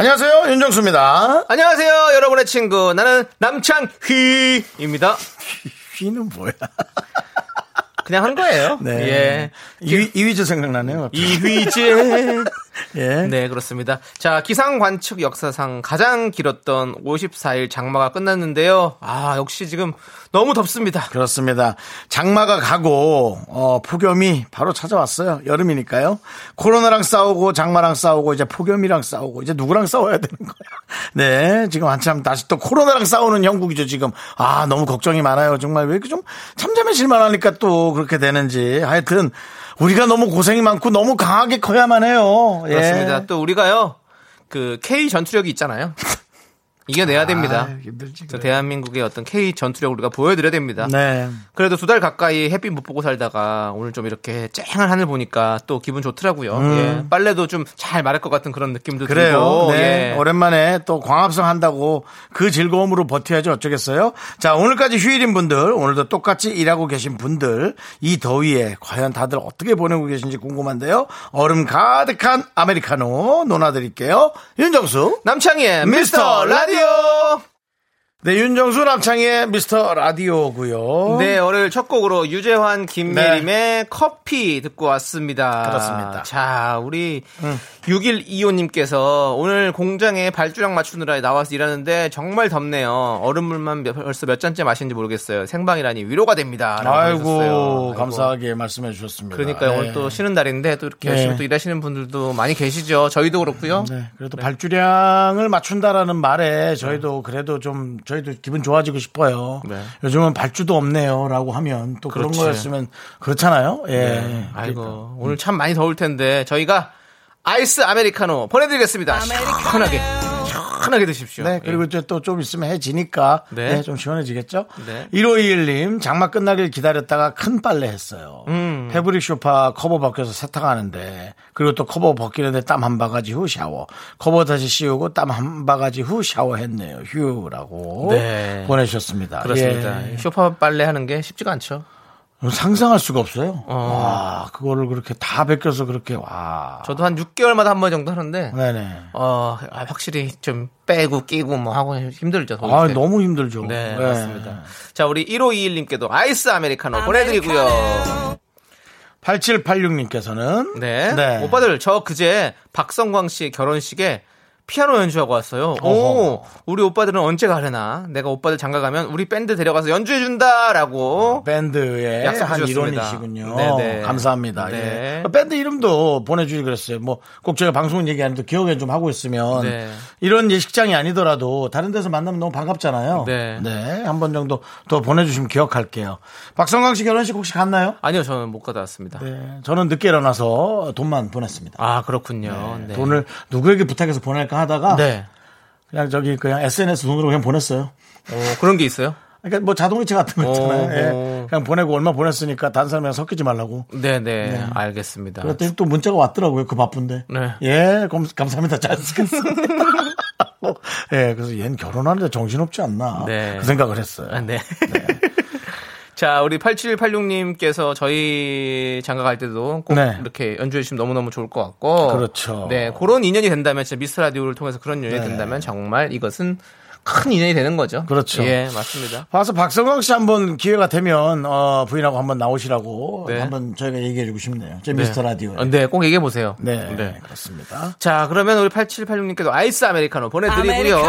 안녕하세요, 윤정수입니다. 안녕하세요, 여러분의 친구. 나는 남창희입니다. 휘는 뭐야? 그냥 한 거예요. 네. 예. 이, 이휘재 생각나네요. 갑자기. 이휘재. 예. 네, 그렇습니다. 자, 기상 관측 역사상 가장 길었던 54일 장마가 끝났는데요. 아, 역시 지금 너무 덥습니다. 그렇습니다. 장마가 가고 어, 폭염이 바로 찾아왔어요. 여름이니까요. 코로나랑 싸우고 장마랑 싸우고 이제 폭염이랑 싸우고 이제 누구랑 싸워야 되는 거야. 네, 지금 한참 다시 또 코로나랑 싸우는 형국이죠. 지금 아 너무 걱정이 많아요. 정말 왜 이렇게 좀 참자매실만 하니까 또 그렇게 되는지 하여튼 우리가 너무 고생이 많고 너무 강하게 커야만 해요. 예. 그렇습니다. 또 우리가요, 그 K 전투력이 있잖아요. 이겨내야 됩니다. 아, 힘들지. 저 그래. 대한민국의 어떤 K 전투력 우리가 보여드려야 됩니다. 네. 그래도 두 달 가까이 햇빛 못 보고 살다가 오늘 좀 이렇게 쨍한 하늘 보니까 또 기분 좋더라고요. 예. 빨래도 좀 잘 마를 것 같은 그런 느낌도 음. 그래요. 들고. 네. 예. 오랜만에 또 광합성 한다고 그 즐거움으로 버텨야죠. 어쩌겠어요. 자, 오늘까지 휴일인 분들, 오늘도 똑같이 일하고 계신 분들, 이 더위에 과연 다들 어떻게 보내고 계신지 궁금한데요. 얼음 가득한 아메리카노 논아드릴게요. 윤정수. 남창희의 미스터 미스터 라디오. 네, 윤정수 남창희의 미스터 라디오고요 네, 오늘 첫 곡으로 유재환, 김예림의 커피 듣고 왔습니다. 그렇습니다. 자, 우리 6125님께서 오늘 공장에 발주량 맞추느라 나와서 일하는데 정말 덥네요. 얼음물만 몇- 벌써 몇 잔째 마시는지 모르겠어요. 생방이라니 위로가 됩니다. 아이고, 하셨어요. 감사하게 말씀해 주셨습니다. 그러니까요. 네. 오늘 또 쉬는 날인데 또 이렇게 네. 열심히 또 일하시는 분들도 많이 계시죠. 저희도 그렇고요. 네, 그래도 발주량을 맞춘다라는 말에 저희도 그래도 좀 저희도 기분 좋아지고 싶어요. 네. 요즘은 발주도 없네요라고 하면 또 그런 그렇지. 거였으면 그렇잖아요. 예. 네. 아이고 오늘 참 많이 더울 텐데 저희가 아이스 아메리카노 보내드리겠습니다. 시원하게 시원하게 드십시오. 네, 그리고 이제 또 좀 있으면 해지니까 네. 네. 좀 시원해지겠죠? 네. 1521님, 장마 끝나길 기다렸다가 큰 빨래 했어요. 음. 패브릭 쇼파 커버 벗겨서 세탁하는데, 그리고 또 커버 벗기는데 땀 한 바가지 후 샤워. 커버 다시 씌우고 땀 한 바가지 후 샤워했네요. 휴라고 네. 보내주셨습니다. 그렇습니다. 예. 쇼파 빨래 하는 게 쉽지가 않죠. 상상할 수가 없어요. 어. 와, 그거를 그렇게 다 벗겨서 그렇게, 와. 저도 한 6개월마다 한 번 정도 하는데 네네. 어 아, 확실히 좀 빼고 끼고 뭐 하고 힘들죠. 아, 때. 너무 힘들죠. 네, 맞습니다. 자, 우리 1521님께도 아이스 아메리카노 보내드리고요. 8786님께서는 네. 오빠들, 저 그제 박성광 씨 결혼식에 피아노 연주하고 왔어요. 오, 우리 오빠들은 언제 가려나? 내가 오빠들 장가 가면 우리 밴드 데려가서 연주해 준다라고. 밴드의 약속해 한 주셨습니다. 일원이시군요. 네네. 감사합니다. 네. 예. 밴드 이름도 보내주지 그랬어요. 뭐 꼭 제가 방송 얘기 하는데 기억에 좀 하고 있으면 네. 이런 예식장이 아니더라도 다른 데서 만나면 너무 반갑잖아요. 네. 한 번 정도 더 보내주시면 기억할게요. 박성광 씨 결혼식 혹시 갔나요? 아니요, 저는 못 가다 왔습니다. 네. 저는 늦게 일어나서 돈만 보냈습니다. 아, 그렇군요. 네. 돈을 누구에게 부탁해서 보낼까 하다가 네. 그냥 저기 그냥 SNS 돈으로 그냥 보냈어요. 어, 그런 게 있어요? 그러니까 뭐 자동이체 같은 거 있잖아요. 어, 예. 어. 그냥 보내고 얼마 보냈으니까 다른 사람이랑 섞이지 말라고. 네네. 알겠습니다. 그랬더니 또 문자가 왔더라고요. 그 바쁜데. 네. 예, 감, 감사합니다. 잘 쓰겠습니다. 예, 그래서 얘는 결혼하는데 정신없지 않나. 네. 그 생각을 했어요. 아, 네. 자, 우리 8786님께서 저희 장가 갈 때도 꼭 네. 이렇게 연주해 주시면 너무너무 좋을 것 같고. 그렇죠. 네, 그런 인연이 된다면, 진짜 미스 라디오를 통해서 그런 인연이 네. 된다면 정말 이것은 큰 인연이 되는 거죠. 그렇죠. 예, 맞습니다. 봐서 박성광 씨 한번 기회가 되면 어, 부인하고 한번 나오시라고 네. 한번 저희가 얘기해 주고 싶네요. 제 미스터 라디오. 어, 네, 꼭 얘기해 보세요. 네, 그렇습니다. 자, 그러면 우리 8786님께도 아이스 아메리카노 보내드리고요.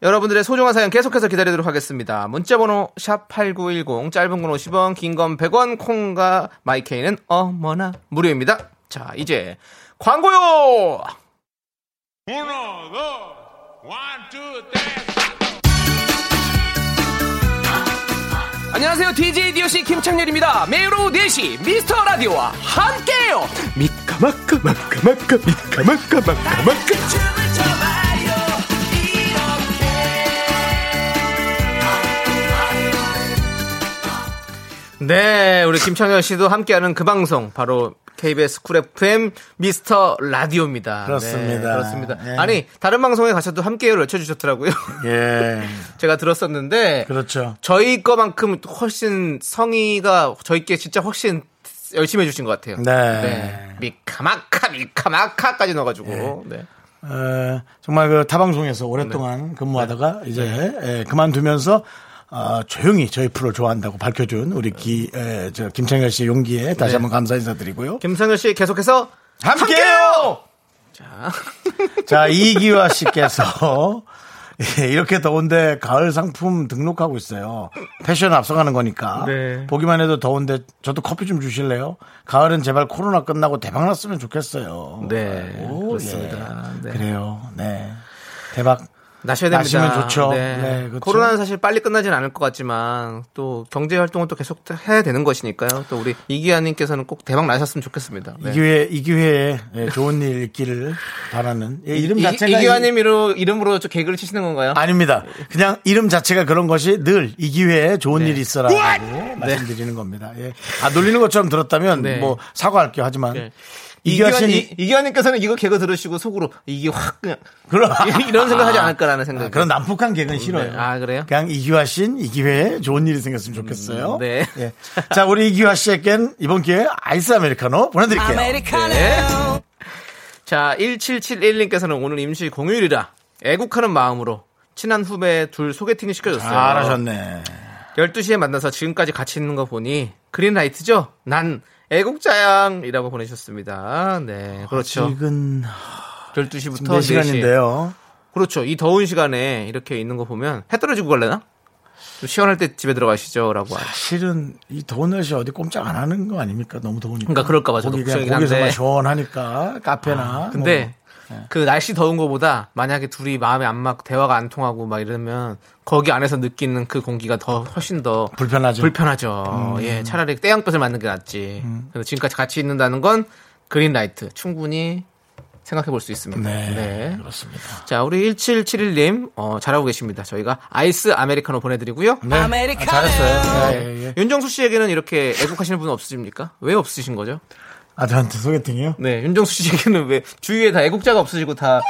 여러분들의 소중한 사연 계속해서 기다리도록 하겠습니다. 문자번호 샵8910 짧은 건 50원 긴 건 100원 콩과 마이케이는 어머나 무료입니다. 자 이제 광고요. 안녕하세요 DJ DOC 김창렬입니다. 매일 오후 4시 미스터 라디오와 함께해요. 미카마카 마카마카 미카마카 마카마카 네, 우리 김창렬 씨도 함께하는 그 방송 바로 KBS 쿨 FM 미스터 라디오입니다. 그렇습니다. 네, 그렇습니다. 예. 아니 다른 방송에 가셔도 함께를 외쳐주셨더라고요. 예. 제가 들었었는데 그렇죠. 저희 거만큼 훨씬 성의가 저희께 진짜 훨씬 열심히 해주신 것 같아요. 네. 미카마카 미카마카까지 넣어가지고. 네. 어, 정말 그 타방송에서 네. 오랫동안 근무하다가 이제 예, 그만두면서 어, 조용히 저희 프로 좋아한다고 밝혀준 우리 기, 에, 저 김창열 씨의 용기에 다시 네. 한번 감사 인사드리고요. 김상현 씨 계속해서 함께요! 자, 자, 이기화 씨께서 예, 이렇게 더운데 가을 상품 등록하고 있어요. 패션 앞서가는 거니까. 네. 보기만 해도 더운데 저도 커피 좀 주실래요? 가을은 제발 코로나 끝나고 대박 났으면 좋겠어요. 네, 아이고, 그렇습니다. 예. 네. 그래요. 네. 대박. 나셔야 됩니다. 나시면 좋죠. 네. 네, 그렇죠. 코로나는 사실 빨리 끝나진 않을 것 같지만 또 경제 활동은 또 계속 해야 되는 것이니까요. 또 우리 이기아님께서는 꼭 대박 나셨으면 좋겠습니다. 네. 이 기회, 이 기회에 예, 좋은 일 있기를 바라는. 예, 이름 이- 자체가. 이기아님 이로 이름으로 좀 개그를 치시는 건가요? 이- 아닙니다. 그냥 이름 자체가 그런 것이 늘 이 기회에 좋은 네. 일이 있어라고 말씀드리는 겁니다. 예. 아, 놀리는 것처럼 들었다면 네. 뭐 사과할게요. 하지만. 네. 씨는 이기아님께서는 이거 개그 들으시고 속으로 이게 확 그냥 그런 이런 생각하지 않을까라는 생각. 아, 그런 난폭한 개그는 싫어요. 네. 아, 그래요? 그냥 이기화 씨는 이 기회에 좋은 일이 생겼으면 좋겠어요. 음, 네. 예. 자, 우리 이기화 씨에겐 이번 기회에 아이스 아메리카노 보내드릴게요. 네. 자, 1771님께서는 오늘 임시 공휴일이라 애국하는 마음으로 친한 후배 둘 소개팅을 시켜줬어요. 잘하셨네. 12시에 만나서 지금까지 같이 있는 거 보니 그린라이트죠? 난 애국자양이라고 보내주셨습니다. 네, 그렇죠. 지금 12시부터 4 시간인데요. 그렇죠. 이 더운 시간에 이렇게 있는 거 보면 해 떨어지고 갈래나? 좀 시원할 때 집에 들어가시죠. 라고. 실은 이 더운 날씨 어디 꼼짝 안 하는 거 아닙니까? 너무 더우니까. 그러니까 그럴까 봐 저도 거기 그냥 걱정이긴 거기서만 한데. 시원하니까 카페나. 근데 뭐. 그 날씨 더운 거보다 만약에 둘이 마음에 안 맞고 대화가 안 통하고 막 이러면 거기 안에서 느끼는 그 공기가 더 훨씬 더 불편하죠. 음. 불편하죠. 예, 차라리 떼양볕을 맞는 게 낫지. 그래서 지금까지 같이 있는다는 건 그린라이트 충분히 생각해 볼 수 있습니다. 네, 그렇습니다. 자, 우리 1771님, 어, 잘하고 계십니다. 저희가 아이스 아메리카노 보내드리고요. 네. 아, 잘했어요. 예, 예, 예. 윤정수 씨에게는 이렇게 애국하시는 분 없으십니까? 왜 없으신 거죠? 아, 저한테 소개팅이요? 네, 윤정수 씨에게는 왜 주위에 다 애국자가 없으시고 다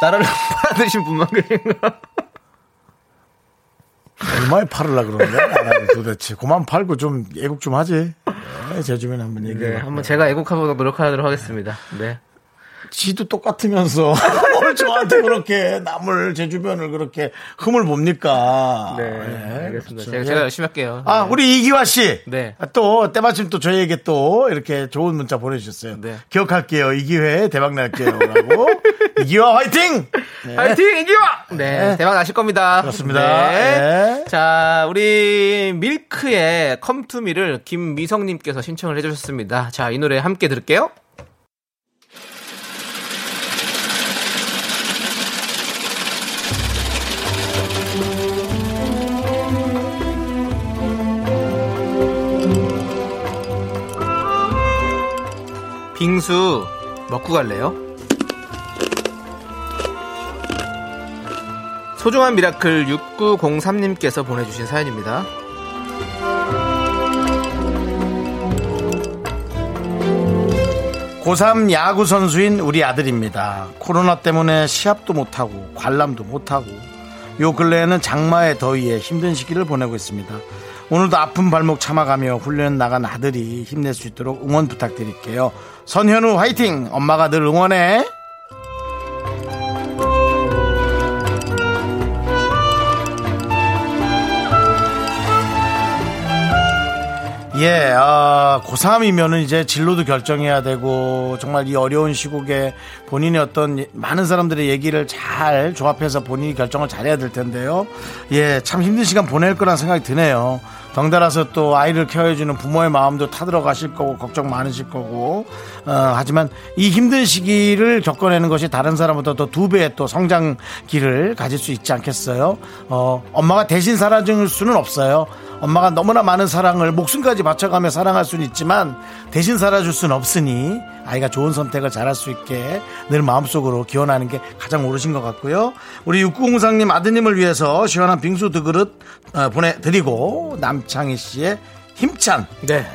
나라를 팔아드신 분만 계신가? 얼마에 팔으려 그러는 거야? 도대체. 그만 팔고 좀 애국 좀 하지. 네, 제 주변에 한번 얘기해. 네, 한번 제가 애국하도록 노력하도록 하겠습니다. 네. 지도 똑같으면서 뭘 저한테 그렇게 남을 제 주변을 그렇게 흠을 봅니까? 네, 네, 알겠습니다. 그렇죠. 제가, 예. 제가 열심히 할게요. 아, 네. 우리 이기화 씨. 네. 아, 또 때마침 또 저희에게 또 이렇게 좋은 문자 보내주셨어요. 네. 기억할게요. 이 기회에 대박 날게요.라고. 이기화 화이팅! 네. 파이팅 이기와! 네, 대박 나실 겁니다. 그렇습니다. 네. 자, 우리 밀크의 컴투미를 김미성님께서 신청을 해주셨습니다. 자, 이 노래 함께 들을게요. 빙수 먹고 갈래요? 소중한 미라클 6903님께서 보내주신 사연입니다. 고3 야구 선수인 우리 아들입니다. 코로나 때문에 시합도 못하고 관람도 못하고 요 근래에는 장마에 더위에 힘든 시기를 보내고 있습니다. 오늘도 아픈 발목 참아가며 훈련 나간 아들이 힘낼 수 있도록 응원 부탁드릴게요. 선현우 화이팅! 엄마가 늘 응원해. 예, 아, 고3이면은 이제 진로도 결정해야 되고, 정말 이 어려운 시국에 본인의 어떤 많은 사람들의 얘기를 잘 조합해서 본인이 결정을 잘해야 될 텐데요. 예, 참 힘든 시간 보낼 거란 생각이 드네요. 덩달아서 또 아이를 케어해주는 부모의 마음도 타들어 가실 거고, 걱정 많으실 거고, 어, 하지만 이 힘든 시기를 겪어내는 것이 다른 사람보다 더 두 배의 또 성장기를 가질 수 있지 않겠어요? 어, 엄마가 대신 살아줄 수는 없어요. 엄마가 너무나 많은 사랑을 목숨까지 바쳐가며 사랑할 수는 있지만 대신 살아줄 수는 없으니 아이가 좋은 선택을 잘할 수 있게 늘 마음속으로 기원하는 게 가장 옳으신 것 같고요. 우리 육구공상님 아드님을 위해서 시원한 빙수 두 그릇 어, 보내드리고 남창희 씨의 힘찬 네.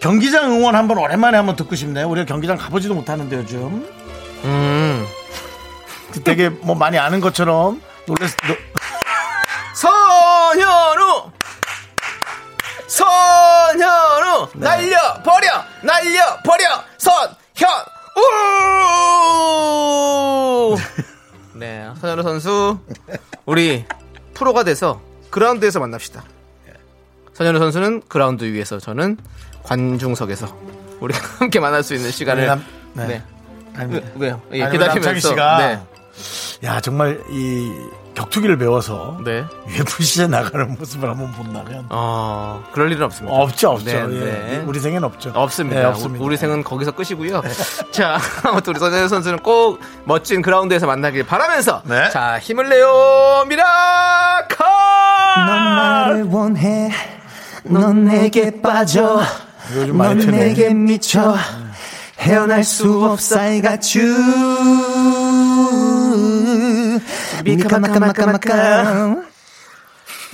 경기장 응원 한번 오랜만에 한번 듣고 싶네요. 우리가 경기장 가보지도 못하는데 요즘 음. 되게 뭐 많이 아는 것처럼 놀랬. 우리 프로가 돼서 그라운드에서 만납시다. 선현우 선수는 그라운드 위에서, 저는 관중석에서 우리가 함께 만날 수 있는 시간을. 남- 네. 네. 왜, 왜요? 예, 기다리면서. 씨가 네. 야 정말 이 격투기를 배워서 네. UFC에 나가는 모습을 한번 본다면 어, 그럴 일은 없습니다. 없죠 없죠. 네, 예. 네. 우리 생엔 없죠. 없습니다. 네, 없습니다. 네. 우리 생은 거기서 끝이고요. 자, 아무튼 우리 선현 선수는 꼭 멋진 그라운드에서 만나길 바라면서 네. 자, 힘을 내요 미라카! 넌 나를 원해 넌 내게 빠져 넌. 내게 미쳐 헤어날 수 없어 I got you Mika, Mika, Mika, Mika, Mika.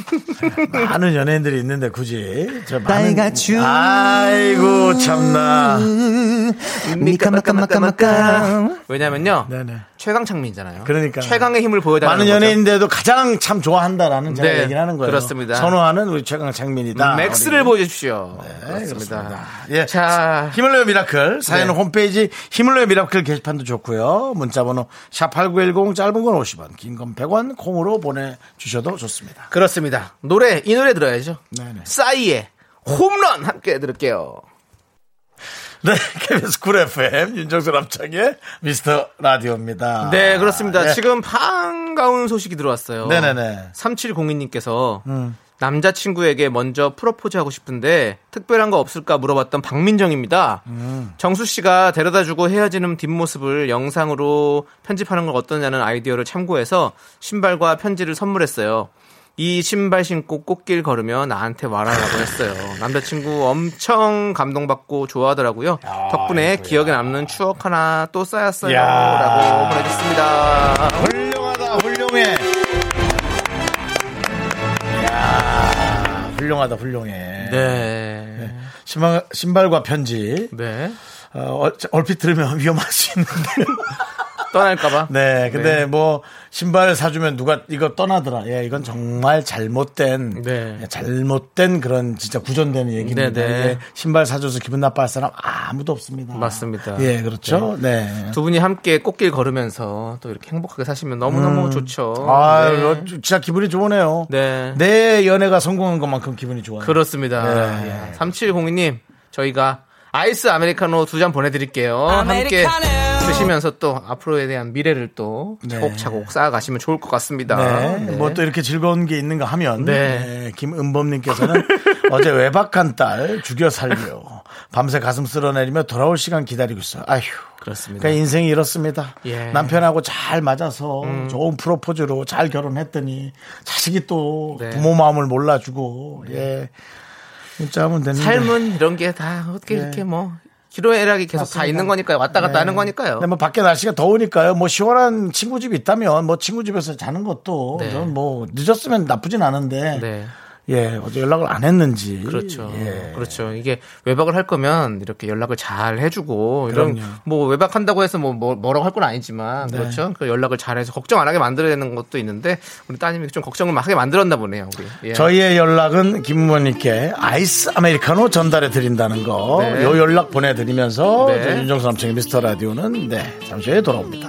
많은 연예인들이 있는데 굳이 저 I 많은 you 아이고 참나. 미카마카마카마카 왜냐면요. 네네. 최강창민이잖아요. 그러니까 최강의 힘을 보여달라는 많은. 연예인들도 가장 참 좋아한다라는 제가 네, 얘기를 하는 거예요. 그렇습니다. 선호하는 우리 최강 창민이다. 맥스를 우리. 보여주십시오. 네, 그렇습니다. 그렇습니다. 예. 자, 힘을 내요 미라클 사연은 네. 홈페이지 힘을 내요 미라클 게시판도 좋고요. 문자번호 샵8910 짧은 건 50원 긴 건 100원 콩으로 보내주셔도 좋습니다. 그렇습니다. 노래, 이 노래 들어야죠. 네네. 싸이의 홈런 함께 들을게요. 네, KBS 쿨 FM 윤정수 남창희의 미스터 라디오입니다. 네, 그렇습니다. 네. 지금 반가운 소식이 들어왔어요. 네네네. 3702님께서 음. 남자친구에게 먼저 프로포즈 하고 싶은데 특별한 거 없을까 물어봤던 박민정입니다. 음. 정수 씨가 데려다 주고 헤어지는 뒷모습을 영상으로 편집하는 건 어떠냐는 아이디어를 참고해서 신발과 편지를 선물했어요. 이 신발 신고 꽃길 걸으면 나한테 와라라고 했어요. 남자친구 엄청 감동받고 좋아하더라고요. 덕분에 기억에 남는 추억 하나 또 쌓였어요. 야. 라고 보내줬습니다. 훌륭하다, 훌륭해. 이야, 훌륭하다, 훌륭해. 네. 신발, 신발과 편지. 네. 어, 얼- 얼핏 들으면 위험할 수 있는데. 떠날까봐. 네, 근데 네. 뭐 신발 사주면 누가 이거 떠나더라. 예, 이건 정말 잘못된, 네. 예, 잘못된 그런 진짜 구전되는 얘기입니다. 네, 네. 신발 사줘서 기분 나빠할 사람 아무도 없습니다. 맞습니다. 예, 그렇죠. 네. 두 분이 함께 꽃길 걸으면서 또 이렇게 행복하게 사시면 너무 너무 좋죠. 아, 네. 진짜 기분이 좋으네요. 네. 내 연애가 성공한 것만큼 기분이 좋아요. 그렇습니다. 네. 3702님, 저희가 아이스 아메리카노 두 잔 보내드릴게요. 함께 드시면서 또 앞으로에 대한 미래를 또 네. 차곡차곡 쌓아가시면 좋을 것 같습니다. 네. 네. 뭐또 이렇게 즐거운 게 있는가 하면 네. 네, 김은범님께서는 어제 외박한 딸 죽여 살려 밤새 가슴 쓸어내리며 돌아올 시간 기다리고 있어요. 아휴. 그렇습니다. 그러니까 인생이 이렇습니다. 예. 남편하고 잘 맞아서 좋은 프로포즈로 잘 결혼했더니 자식이 또 네. 부모 마음을 몰라주고 예. 진짜 하면 되는데. 삶은 이런 게 다 어떻게 네. 이렇게 뭐 기로애락이 계속 다 맞습니다. 있는 거니까요. 왔다 갔다 네. 하는 거니까요. 근데 뭐 밖에 날씨가 더우니까요. 뭐 시원한 친구 집이 있다면 뭐 친구 집에서 자는 것도 네. 저는 뭐 늦었으면 나쁘진 않은데 네. 예 어제 연락을 안 했는지 그렇죠. 예. 그렇죠. 이게 외박을 할 거면 이렇게 연락을 잘 해주고 이런 그럼요. 뭐 외박한다고 해서 뭐, 뭐 뭐라고 할 건 아니지만 네. 그렇죠. 그 연락을 잘해서 걱정 안 하게 만들어야 되는 것도 있는데 우리 따님이 좀 걱정을 하게 만들었나 보네요. 우리. 예. 저희의 연락은 김부모님께 아이스 아메리카노 전달해 드린다는 거. 네. 요 연락 보내드리면서 네. 저희 윤정수 남청의 미스터 라디오는 네 잠시 후에 돌아옵니다.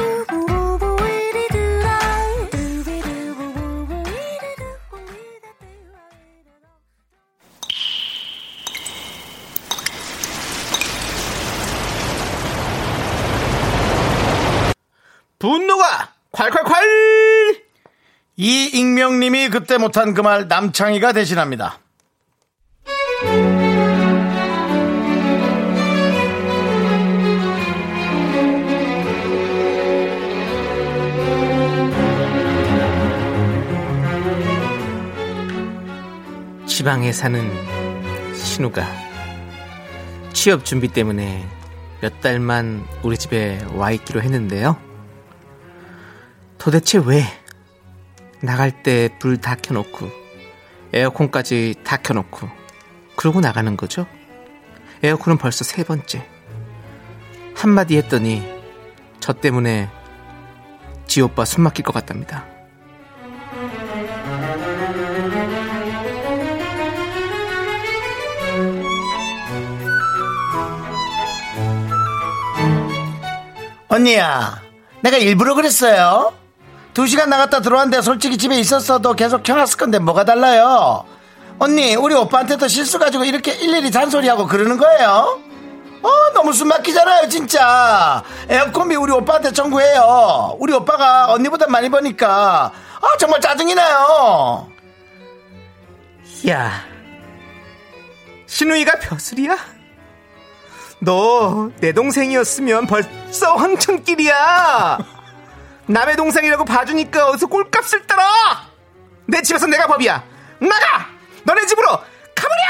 분노가 콸콸콸 이 익명님이 그때 못한 그 말 남창희가 대신합니다. 지방에 사는 신우가 취업 준비 때문에 몇 달만 우리 집에 와 있기로 했는데요. 도대체 왜 나갈 때 불 다 켜놓고 에어컨까지 다 켜놓고 그러고 나가는 거죠? 에어컨은 벌써 세 번째. 한마디 했더니 저 때문에 지 오빠 숨 막힐 것 같답니다. 언니야, 내가 일부러 그랬어요. 두 시간 나갔다 들어왔는데 솔직히 집에 있었어도 계속 켜놨을 건데 뭐가 달라요? 언니, 우리 오빠한테도 실수 가지고 이렇게 일일이 잔소리하고 그러는 거예요? 어, 너무 숨 막히잖아요, 진짜. 에어컨비 우리 오빠한테 청구해요. 우리 오빠가 언니보다 많이 버니까. 아, 정말 짜증이 나요. 야, 신우이가 벼슬이야? 너 내 동생이었으면 벌써 황천길이야. 남의 동생이라고 봐주니까 어디서 꼴값을 떨어. 내 집에서 내가 법이야. 나가. 너네 집으로 가버려.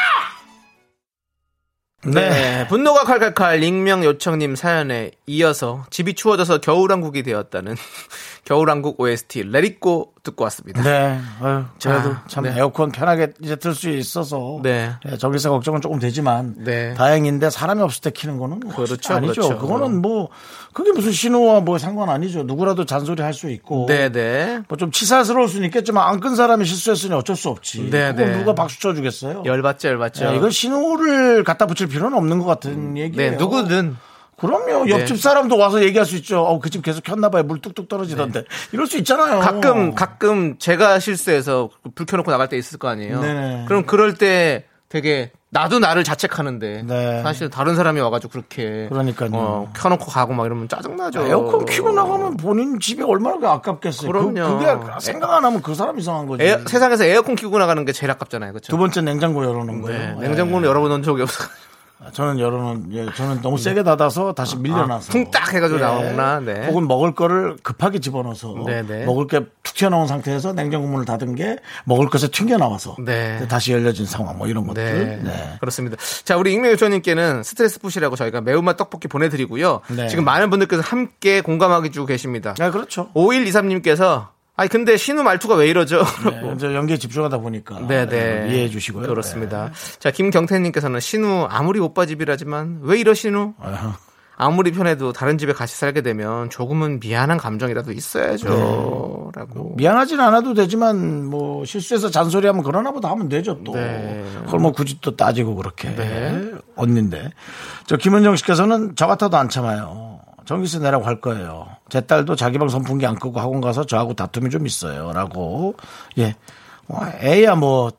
네, 분노가 칼칼칼 익명 요청님 사연에 이어서 집이 추워져서 겨울왕국이 되었다는 겨울왕국 OST 레리꼬 듣고 왔습니다. 네, 아유, 자, 그래도 참 네. 에어컨 편하게 이제 틀 수 있어서 네. 네, 저기서 걱정은 조금 되지만 네. 다행인데 사람이 없을 때 키는 거는 뭐 그렇죠, 아니죠. 그렇죠. 그거는 뭐 그게 무슨 신호와 뭐 상관 아니죠. 누구라도 잔소리 할 수 있고 네네. 뭐 좀 치사스러울 수는 있겠지만 안 끈 사람이 실수했으니 어쩔 수 없지. 네, 그거 네. 누가 박수 쳐주겠어요? 열받죠, 열받죠. 네, 이건 신호를 갖다 붙일 필요는 없는 것 같은 얘기예요. 네, 누구든 그럼요. 네. 옆집 사람도 와서 얘기할 수 있죠. 어, 그 집 계속 켰나봐요. 물 뚝뚝 떨어지던데. 이럴 수 있잖아요. 네. 가끔 가끔 제가 실수해서 불 켜놓고 나갈 때 있을 거 아니에요. 네네. 그럼 그럴 때 되게 나도 나를 자책하는데 네. 사실 다른 사람이 와가지고 그렇게 그러니까요. 어, 켜놓고 가고 막 이러면 짜증나죠. 에어컨 켜고 나가면 본인 집이 얼마나 아깝겠어요. 그럼요. 그, 게 생각 안 하면 그 사람 이상한 거지. 에- 세상에서 에어컨 키고 나가는 게 제일 아깝잖아요, 그렇죠? 두 번째 냉장고 열어놓은 거예요. 네, 냉장고는 열어본 적이 없어. 저는 열어놓은, 예, 저는 너무 세게 닫아서 다시 밀려나서. 퉁딱 해가지고 예. 나오구나. 네. 혹은 먹을 거를 급하게 집어넣어서 네, 네. 먹을 게 툭 튀어나온 상태에서 냉장고 문을 닫은 게 먹을 것에 튕겨 나와서 네. 다시 열려진 상황 뭐 이런 것들. 네. 네. 그렇습니다. 자, 우리 익명 요청님께는 스트레스 푸시라고 저희가 매운맛 떡볶이 보내드리고요. 네. 지금 많은 분들께서 함께 공감하기 주고 계십니다. 아, 그렇죠. 5123님께서 아니 근데 신우 말투가 왜 이러죠? 네, 이제 연기에 집중하다 보니까 네네. 이해해 주시고요. 그렇습니다. 자, 김경태님께서는 신우 아무리 오빠 집이라지만 왜 이러 신우? 네. 아유, 아무리 편해도 다른 집에 같이 살게 되면 조금은 미안한 감정이라도 있어야죠. 라고. 미안하진 않아도 되지만 뭐 실수해서 잔소리하면 그러나 보다 하면 되죠 또. 네. 그걸 뭐 굳이 또 따지고 그렇게 네. 언니인데 저 김은정 씨께서는 저 같아도 안 참아요. 전기세 내라고 할 거예요. 제 딸도 자기 방 선풍기 안 끄고 학원 가서 저하고 다툼이 좀 있어요.라고 예. 어, 애야 뭐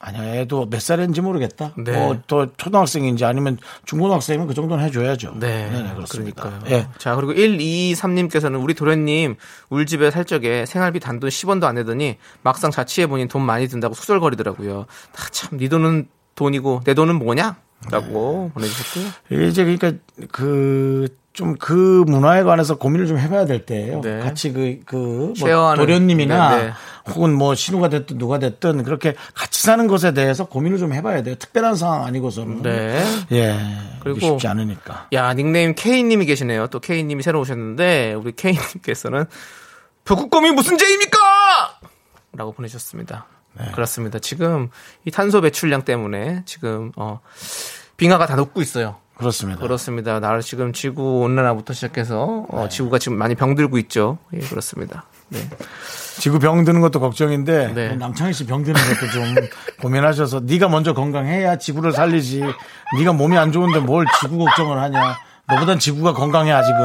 아니야 애도 몇 살인지 모르겠다. 네. 뭐 또 초등학생인지 아니면 중고등학생이면 그 정도는 해줘야죠. 네, 네네, 그렇습니다. 그러니까요. 예. 자, 그리고 123님께서는 우리 도련님 울집에 살 적에 생활비 단돈 10원도 안 내더니 막상 자취해보니 돈 많이 든다고 수절거리더라고요. 아, 참, 네 돈은 돈이고 내 돈은 뭐냐? 라고 보내주셨고요. 이제 그러니까 그 좀 그 문화에 관해서 고민을 좀 해봐야 될 때예요. 네. 같이 그, 그, 뭐. 도련님이나 네, 네. 혹은 뭐 신우가 됐든 누가 됐든 그렇게 같이 사는 것에 대해서 고민을 좀 해봐야 돼요. 특별한 상황 아니고서는. 네. 예. 그리고 쉽지 않으니까. 야, 닉네임 K님이 계시네요. 또 K님이 새로 오셨는데, 우리 K님께서는, 북극곰이 무슨 죄입니까? 라고 보내셨습니다. 네. 그렇습니다. 지금 이 탄소 배출량 때문에 지금, 어, 빙하가 다 녹고 있어요. 그렇습니다. 그렇습니다. 나를 지금 지구 온난화부터 시작해서, 어, 네. 지구가 지금 많이 병들고 있죠. 예, 그렇습니다. 네. 지구 병 드는 것도 걱정인데 네. 남창희 씨 병 드는 것도 좀 고민하셔서 네가 먼저 건강해야 지구를 살리지. 네가 몸이 안 좋은데 뭘 지구 걱정을 하냐. 너보단 지구가 건강해 아직은.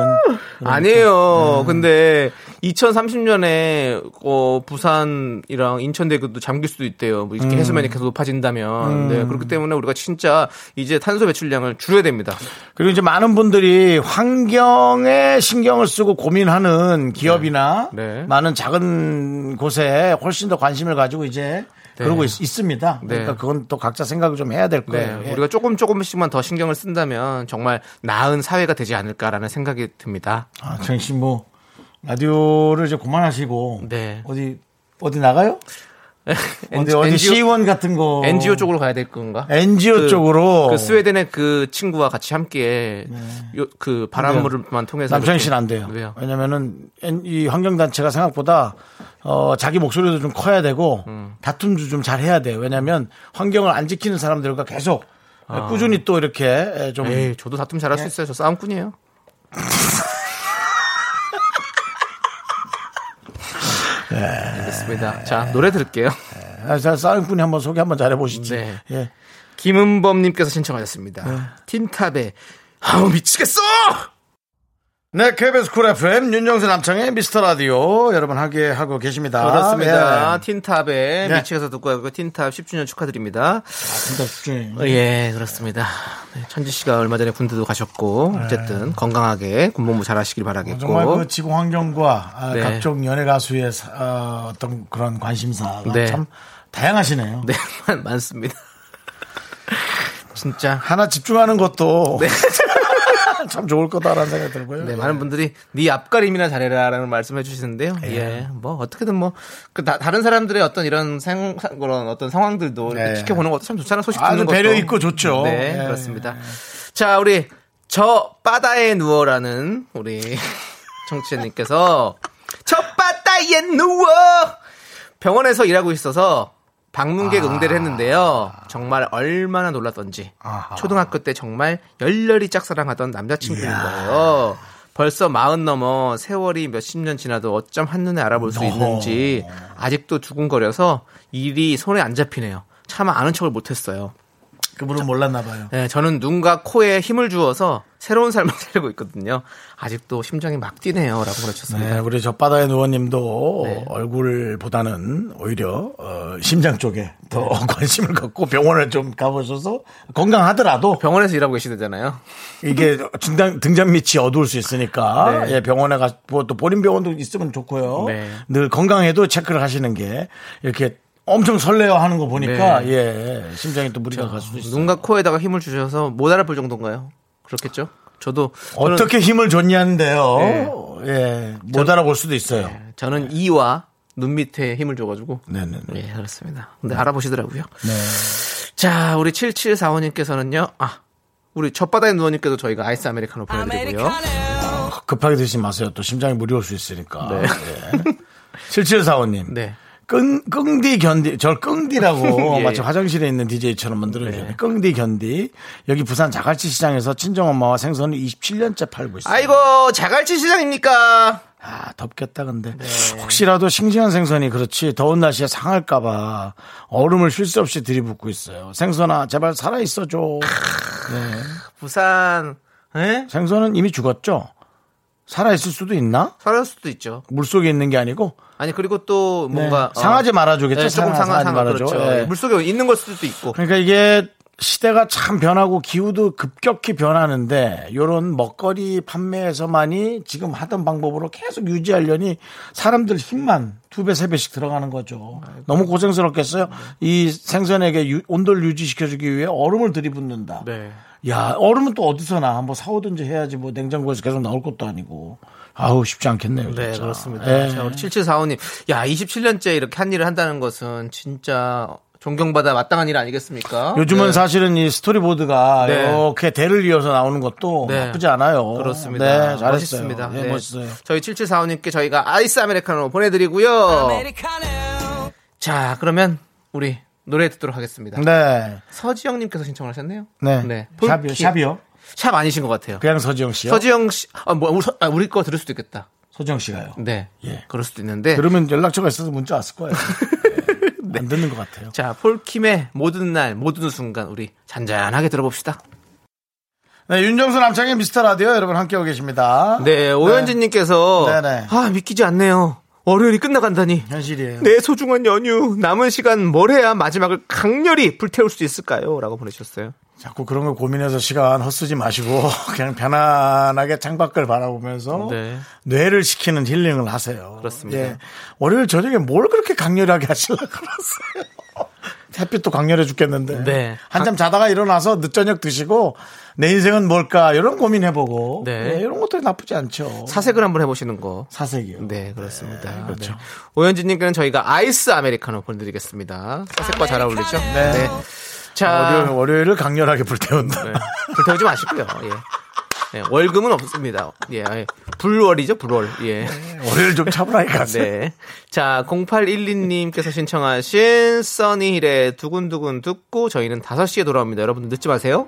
그러니까. 아니에요. 네. 근데 2030년에 어, 부산이랑 인천 대교도 잠길 수도 있대요. 뭐 음. 이렇게 해수면이 계속 높아진다면. 네, 그렇기 때문에 우리가 진짜 이제 탄소 배출량을 줄여야 됩니다. 그리고 이제 많은 분들이 환경에 신경을 쓰고 고민하는 기업이나 네. 네. 많은 작은 곳에 훨씬 더 관심을 가지고 이제 네. 그러고 있, 습니다 네. 그러니까 그건 또 각자 생각을 좀 해야 될 네, 거예요. 예. 우리가 조금 조금씩만 더 신경을 쓴다면 정말 나은 사회가 되지 않을까라는 생각이 듭니다. 아, 정씨 뭐 라디오를 이제 그만하시고 네. 어디 어디 나가요? 어디 어디 NGO 시의원 같은 거 NGO 쪽으로 가야 될 건가? NGO 그- 쪽으로 그 스웨덴의 그 친구와 같이 함께 요, 그 바람물만 통해서 남창희 씨는 안 돼요. 왜요? 왜냐면은 이 환경 단체가 생각보다 어, 자기 목소리도 좀 커야 되고 음. 다툼도 좀 잘 해야 돼요. 왜냐하면 환경을 안 지키는 사람들과 계속 꾸준히 또 이렇게 좀 아. 에이, 저도 다툼 잘할 수 있어요. 저 싸움꾼이에요. 네. 알겠습니다. 자, 노래 들을게요. 아, 자, 싸움꾼이 한번 소개 한번 잘해 보시지. 네. 예. 김은범님께서 신청하셨습니다. 틴탑의 아우 미치겠어! 네, KBS 쿨 FM 윤정수 남창희의 미스터 라디오 여러분 함께 하고 계십니다. 그렇습니다. 예. 틴탑의 네. 미치겠어 듣고 하고 틴탑 10주년 축하드립니다. 진짜 집중해. 어, 예, 그렇습니다. 네, 천지 씨가 얼마 전에 군대도 가셨고 어쨌든 건강하게 군복무 잘하시길 바라겠고. 네. 정말 그 지구 환경과 아, 네. 각종 연예 가수의 사- 어, 어떤 그런 관심사가 네. 참 다양하시네요. 네, 많- 많습니다. 진짜 하나 집중하는 것도 참 좋을 거다라는 생각이 들고요. 네, 많은 분들이 네 앞가림이나 잘해라라는 말씀해 주시는데요. 예, 뭐 어떻게든 뭐 그 다른 사람들의 어떤 이런 생 그런 어떤 상황들도 네. 지켜보는 것도 참 좋잖아요. 소식 듣는 것도 배려 있고 좋죠. 네, 예. 그렇습니다. 자, 우리 저 바다에 누워라는 우리 청취자님께서 저 바다에 누워 병원에서 일하고 있어서 방문객 응대를 했는데요. 정말 얼마나 놀랐던지. 아하. 초등학교 때 정말 열렬히 짝사랑하던 남자친구인 거예요. 벌써 마흔 넘어 세월이 몇십 년 지나도 어쩜 한눈에 알아볼 수 있는지 아직도 두근거려서 일이 손에 안 잡히네요. 차마 아는 척을 못했어요. 그분은 몰랐나 봐요. 네, 저는 눈과 코에 힘을 주어서 새로운 삶을 살고 있거든요. 아직도 심장이 막 뛰네요. 라고 보내주셨습니다. 네, 우리 저바다의 누워님도 네. 얼굴보다는 오히려 어, 심장 쪽에 더 관심을 갖고 병원을 좀 가보셔서 건강하더라도 병원에서 일하고 계시잖아요. 이게 등장, 등잔 밑이 어두울 수 있으니까 네. 예, 병원에 가서 뭐또 보림 병원도 있으면 좋고요. 네. 늘 건강해도 체크를 하시는 게 이렇게 엄청 설레어 하는 거 보니까 네. 예 심장이 또 무리가 갈 수도 있어요. 눈과 코에다가 힘을 주셔서 못 알아볼 정도인가요? 그렇겠죠? 저도 어떻게 힘을 줬냐는데요. 예, 못 알아볼 수도 있어요. 저는 이와 눈 밑에 힘을 줘가지고 네네. 예, 그렇습니다. 근데 알아보시더라고요. 자, 우리 7745님께서는요, 아, 우리 첫바다에 누워님께도 저희가 아이스 아메리카노 보내드리고요. 급하게 드시지 마세요. 또 심장이 무리올 수 있으니까. 네. 7745님. 네. 끙, 끙디 견디, 절 끙디라고 예. 마치 화장실에 있는 DJ처럼 만들어주네. 끙디 견디. 여기 부산 자갈치 시장에서 친정엄마와 생선을 27년째 팔고 있어요. 아이고, 자갈치 시장입니까? 아, 덥겠다, 근데. 네. 혹시라도 싱싱한 생선이 그렇지, 더운 날씨에 상할까봐 얼음을 쉴수 없이 들이붓고 있어요. 생선아, 제발 살아있어줘. 부산, 에? 생선은 이미 죽었죠? 살아있을 수도 있나? 살아날 수도 있죠. 물 속에 있는 게 아니고? 아니, 그리고 또 뭔가. 네. 상하지 말아주겠죠? 네, 조금 상하- 상하, 상하, 말아줘. 그렇죠. 예. 물속에 있는 걸 수도 있고. 그러니까 이게 시대가 참 변하고 기후도 급격히 변하는데 요런 먹거리 판매에서만이 지금 하던 방법으로 계속 유지하려니 사람들 힘만 두 배, 세 배씩 들어가는 거죠. 너무 고생스럽겠어요. 이 생선에게 유- 온도를 유지시켜주기 위해 얼음을 들이붓는다. 네. 야, 얼음은 또 어디서 나? 뭐 사오든지 해야지 뭐 냉장고에서 계속 나올 것도 아니고. 아우, 쉽지 않겠네요. 네, 진짜. 그렇습니다. 예. 자, 우리 7745님. 야, 27년째 이렇게 한 일을 한다는 것은 진짜 존경받아 마땅한 일 아니겠습니까? 요즘은 네. 사실은 이 스토리보드가 네. 이렇게 대를 이어서 나오는 것도 네. 나쁘지 않아요. 그렇습니다. 네, 잘했어요. 멋있습니다. 네, 네. 멋있어요. 저희 7745님께 저희가 아이스 아메리카노 보내드리고요. 자, 그러면 우리 노래 듣도록 하겠습니다. 네. 서지영님께서 신청을 하셨네요. 네. 폴키- 샵이요. 샵이요. 샵 아니신 것 같아요. 그냥 서지영 씨요. 서지영 씨, 아, 뭐, 우리, 서- 아, 우리 거 들을 수도 있겠다. 서지영 씨가요. 네. 예. 그럴 수도 있는데. 그러면 연락처가 있어서 문자 왔을 거예요. 네. 안 듣는 것 같아요. 자, 폴킴의 모든 날, 모든 순간, 우리 잔잔하게 들어봅시다. 네, 윤정수 남창의 미스터 라디오 여러분 함께하고 계십니다. 네, 오현진님께서 네네. 아 믿기지 않네요. 월요일이 끝나간다니. 현실이에요. 내 소중한 연휴 남은 시간 뭘 해야 마지막을 강렬히 불태울 수 있을까요? 라고 보내주셨어요. 자꾸 그런 걸 고민해서 시간 헛쓰지 마시고 그냥 편안하게 창밖을 바라보면서 네. 뇌를 식히는 힐링을 하세요. 그렇습니다. 예. 월요일 저녁에 뭘 그렇게 강렬하게 하시려고 그러세요? 햇빛도 강렬해 죽겠는데. 네. 한참 자다가 일어나서 늦저녁 드시고 내 인생은 뭘까 이런 고민해보고 네. 예, 이런 것도 나쁘지 않죠. 사색을 한번 해보시는 거. 사색이요. 네, 그렇습니다. 그렇죠. 네. 오현진님께는 저희가 아이스 아메리카노 보내드리겠습니다. 사색과 잘 어울리죠? 네. 자, 월요일, 월요일을 강렬하게 불태운다. 네. 불태우지 마시고요. 예. 네, 월금은 없습니다. 예, 예. 불월이죠, 불월. 예. 월요일 좀 차분하게 가세요. 네. 자, 0812님께서 신청하신 써니힐의 두근두근 듣고 저희는 5시에 돌아옵니다. 여러분들 늦지 마세요.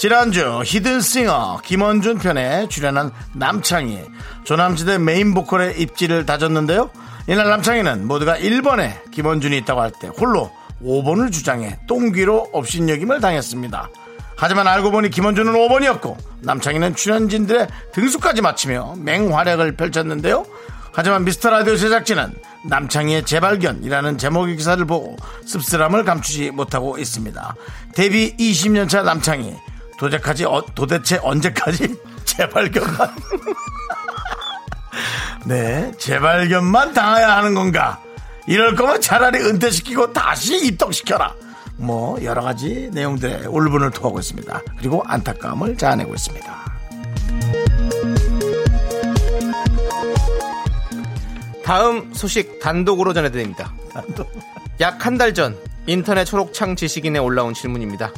지난주 히든싱어 김원준 편에 출연한 남창희. 조남지대 메인 보컬의 입지를 다졌는데요. 이날 남창희는 모두가 1번에 김원준이 있다고 할 때 홀로 5번을 주장해 똥귀로 업신여김을 당했습니다. 하지만 알고 보니 김원준은 5번이었고 남창희는 출연진들의 등수까지 맞추며 맹활약을 펼쳤는데요. 하지만 미스터 라디오 제작진은 남창희의 재발견이라는 제목의 기사를 보고 씁쓸함을 감추지 못하고 있습니다. 데뷔 20년차 남창희 도대체까지 어- 도대체 언제까지 재발견만 네 재발견만 당해야 하는 건가? 이럴 거면 차라리 은퇴시키고 다시 입덕시켜라. 뭐 여러 가지 내용들의 울분을 토하고 있습니다. 그리고 안타까움을 자아내고 있습니다. 다음 소식 단독으로 전해드립니다. 약 한 달 전 인터넷 초록창 지식인에 올라온 질문입니다.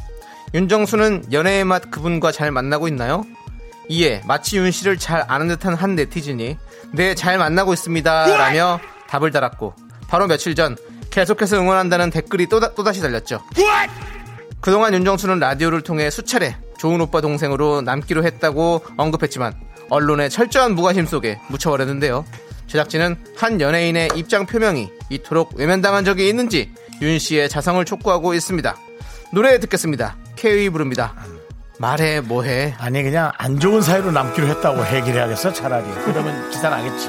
윤정수는 연애의 맛 그분과 잘 만나고 있나요? 이에 마치 윤 씨를 잘 아는 듯한 한 네티즌이 네 잘 만나고 있습니다 라며 답을 달았고 바로 며칠 전 계속해서 응원한다는 댓글이 또다, 또다시 달렸죠. 그동안 윤정수는 라디오를 통해 수차례 좋은 오빠 동생으로 남기로 했다고 언급했지만 언론의 철저한 무관심 속에 묻혀버렸는데요. 제작진은 한 연예인의 입장 표명이 이토록 외면당한 적이 있는지 윤 씨의 자성을 촉구하고 있습니다. 노래 듣겠습니다. K.O.E 부릅니다. 말해 뭐해. 아니 그냥 안 좋은 사이로 남기로 했다고 얘기를 해야겠어 차라리 그러면 기사 나겠지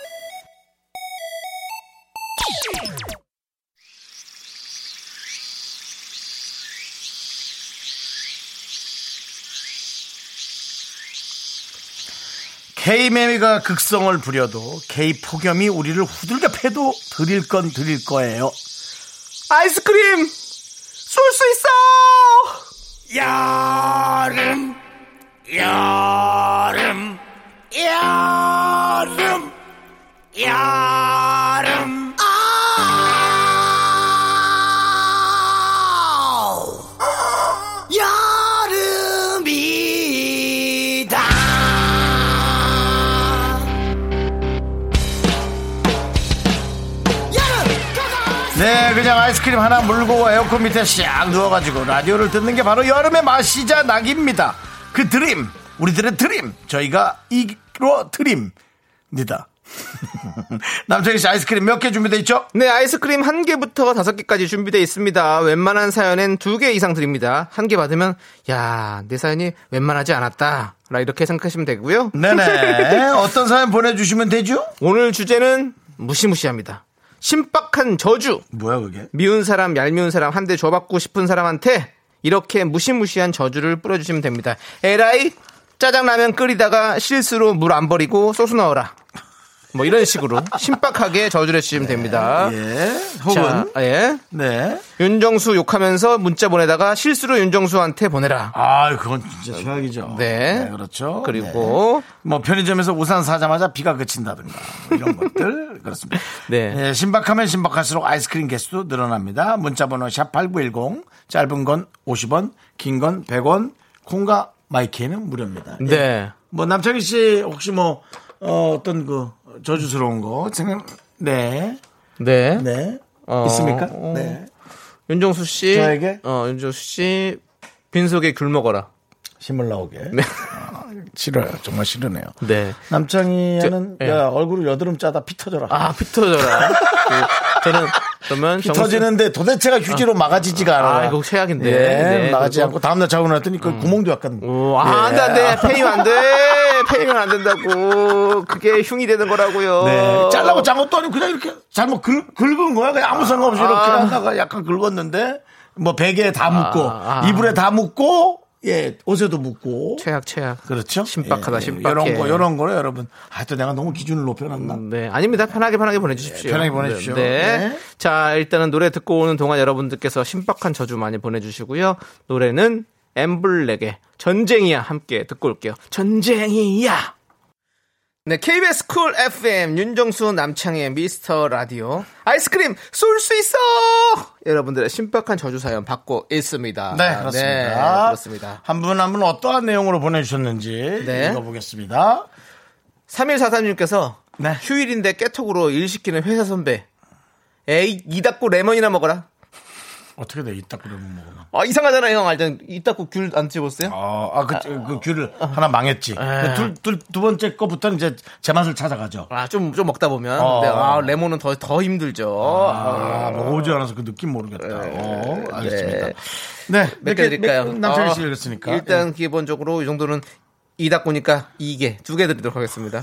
K매미가 극성을 부려도 K폭염이 우리를 후들겨 패도 드릴 건 드릴 거예요 아이스크림! 쏠 수 있어! 여름 여름 여름 여름 아이스크림 하나 물고 에어컨 밑에 샥 누워가지고 라디오를 듣는 게 바로 여름의 맛이자 낙입니다. 그 드림, 우리들의 드림, 저희가 이로 드림입니다. 남창희 씨 아이스크림 몇 개 준비돼 있죠? 네, 아이스크림 한 개부터 다섯 개까지 준비되어 있습니다. 웬만한 사연엔 두 개 이상 드립니다. 한 개 받으면, 야, 내 사연이 웬만하지 않았다. 라 이렇게 생각하시면 되고요. 네네. 어떤 사연 보내주시면 되죠? 오늘 주제는 무시무시합니다. 신박한 저주. 뭐야 그게? 미운 사람, 얄미운 사람, 한 대 줘받고 싶은 사람한테 이렇게 무시무시한 저주를 뿌려주시면 됩니다. 에라이, 짜장라면 끓이다가 실수로 물 안 버리고 소스 넣어라. 뭐 이런 식으로 신박하게 저주를 해주시면 됩니다. 예. 자, 혹은 예. 네. 윤정수 욕하면서 문자 보내다가 실수로 윤정수한테 보내라. 아, 그건 진짜 최악이죠. 네. 그렇죠. 그리고 네. 뭐 편의점에서 우산 사자마자 비가 그친다든가 뭐 이런 것들 그렇습니다. 네. 예, 신박하면 신박할수록 아이스크림 개수도 늘어납니다. 문자 번호 샵 #8910 짧은 건 50원, 긴 건 100원, 콩과 마이 K는 무료입니다. 예. 네. 뭐 남창희 씨 혹시 뭐 어, 어떤 그 저주스러운 거 생각 네. 네. 네. 어, 있습니까? 어. 네. 윤정수 씨. 저에게? 어, 윤정수 씨. 빈속에 귤 먹어라. 신물 나오게. 네. 아, 싫어요. 정말 싫으네요. 네. 남창희는 저- 예. 야 얼굴을 여드름 짜다 피 터져라. 아, 피 터져라. 그, 저는 그러면 피 터지는데 도대체가 휴지로 막아지지가 않아요. 아, 이거 최악인데. 예, 네, 막아지 그리고- 않고 다음날 자고 났더니 그 구멍도 약간. 오, 아, 안 돼, 안 돼. 페이면 안 돼. 페이면 안 된다고. 그게 흉이 되는 거라고요. 네. 잘라고 짠 것도 아니고 그냥 이렇게 잘못 긁, 긁은 거야. 그냥 아무 생각 없이 이렇게 아. 하다가 약간 긁었는데 뭐 베개에 다 묻고 아, 아. 이불에 다 묻고 예 옷에도 묻고 최악, 최악. 그렇죠. 신박하다, 예, 신박해. 이런 거 이런 거요 여러분. 하여튼 내가 너무 기준을 높여놨나. 네, 아닙니다. 편하게 편하게 보내주십시오. 네, 편하게 보내주십시오. 네. 네. 자, 일단은 노래 듣고 오는 동안 여러분들께서 신박한 저주 많이 보내주시고요. 노래는 엠블랙의 전쟁이야 함께 듣고 올게요. 전쟁이야. 네, KBS Cool FM 윤정수 남창희의 미스터 라디오 아이스크림 쏠 수 있어. 여러분들의 신박한 저주 사연 받고 있습니다. 네, 그렇습니다. 네, 그렇습니다. 한 분 한 분 어떠한 내용으로 보내주셨는지 네. 읽어보겠습니다. 3143님께서 네. 휴일인데 깨톡으로 일 시키는 회사 선배. 에이, 이 닫고 레몬이나 먹어라. 어떻게 돼? 이따 그러면 먹으면. 아, 이상하잖아요, 형. 알잖아. 이 닫고 귤안 집었어요? 아, 아, 그, 그 귤을 하나 망했지. 에. 둘, 둘, 두 번째 거부터는 이제 제 맛을 찾아가죠. 아, 좀, 좀 먹다 보면. 어. 네, 아, 레몬은 더, 더 힘들죠. 아, 먹어보지 않아서 그 느낌 모르겠다. 어, 알겠습니다. 네. 네. 몇개 드릴까요? 남창희 씨 어, 읽었으니까. 일단 기본적으로 이 정도는 이 닫고니까 2개, 두개 드리도록 하겠습니다.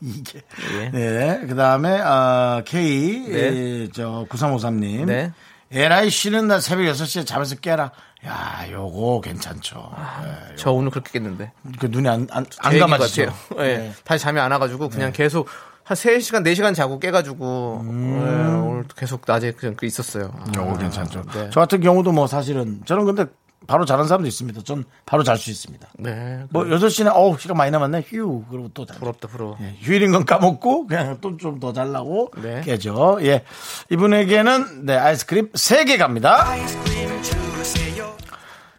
이게. 예. 네. 그 다음에, 어, K, 네. 에, 저, 9353님. 네. 에라이 쉬는 날 새벽 6시에 잠에서 깨라. 야, 요거 괜찮죠. 네. 저 오늘 그렇게 깼는데. 그 눈이 안, 안, 안 감아지죠. 것 같아요. 예. 다시 잠이 안 와가지고 그냥 계속 한 3시간, 4시간 자고 깨가지고 예, 오늘 계속 낮에 그냥 그 있었어요. 아, 요거 괜찮죠. 네. 저 같은 경우도 뭐 사실은 저는 근데 바로 자는 사람도 있습니다. 전 바로 잘 수 있습니다. 네. 뭐 6시나 어우 시간 많이 남았네. 휴. 그리고 또 자. 부럽다, 부러워. 예, 휴일인 건 까먹고 그냥 또 좀 더 잘라고 네. 깨죠. 예. 이분에게는 네, 아이스크림 3개 갑니다.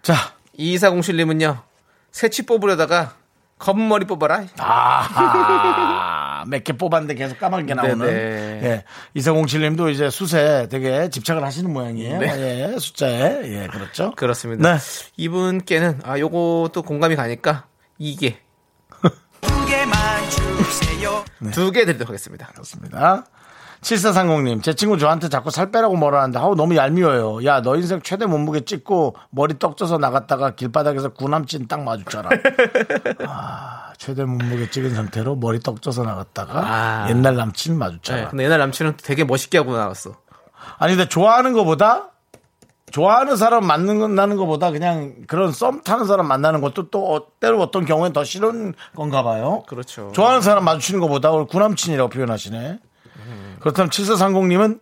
자. 2407님은요, 새치 뽑으려다가 검은머리 뽑아라. 아, 몇 개 뽑았는데 계속 까맣게 나오는. 네네. 예. 이사공칠님도 이제 숫에 되게 집착을 하시는 모양이에요. 네. 예, 숫자에. 예, 그렇죠. 그렇습니다. 네. 이분께는, 아, 또 공감이 가니까 2개. 두개 드리도록 하겠습니다. 그렇습니다. 7430님, 제 친구 저한테 자꾸 살 빼라고 뭐라 하는데, 아우, 너무 얄미워요. 야, 너 인생 최대 몸무게 찍고, 머리 떡져서 나갔다가 길바닥에서 구남친 딱 마주쳐라. 아, 최대 몸무게 찍은 상태로 머리 떡져서 나갔다가, 아. 옛날 남친 마주쳐라. 네, 근데 옛날 남친은 되게 멋있게 하고 나왔어. 아니, 근데 좋아하는 것보다, 좋아하는 사람 만나는 것보다 그냥 그런 썸 타는 사람 만나는 것도 또 어- 때로 어떤 경우엔 더 싫은 건가 봐요. 그렇죠. 좋아하는 사람 마주치는 것보다 오늘 구남친이라고 표현하시네. 그렇다면 7430님은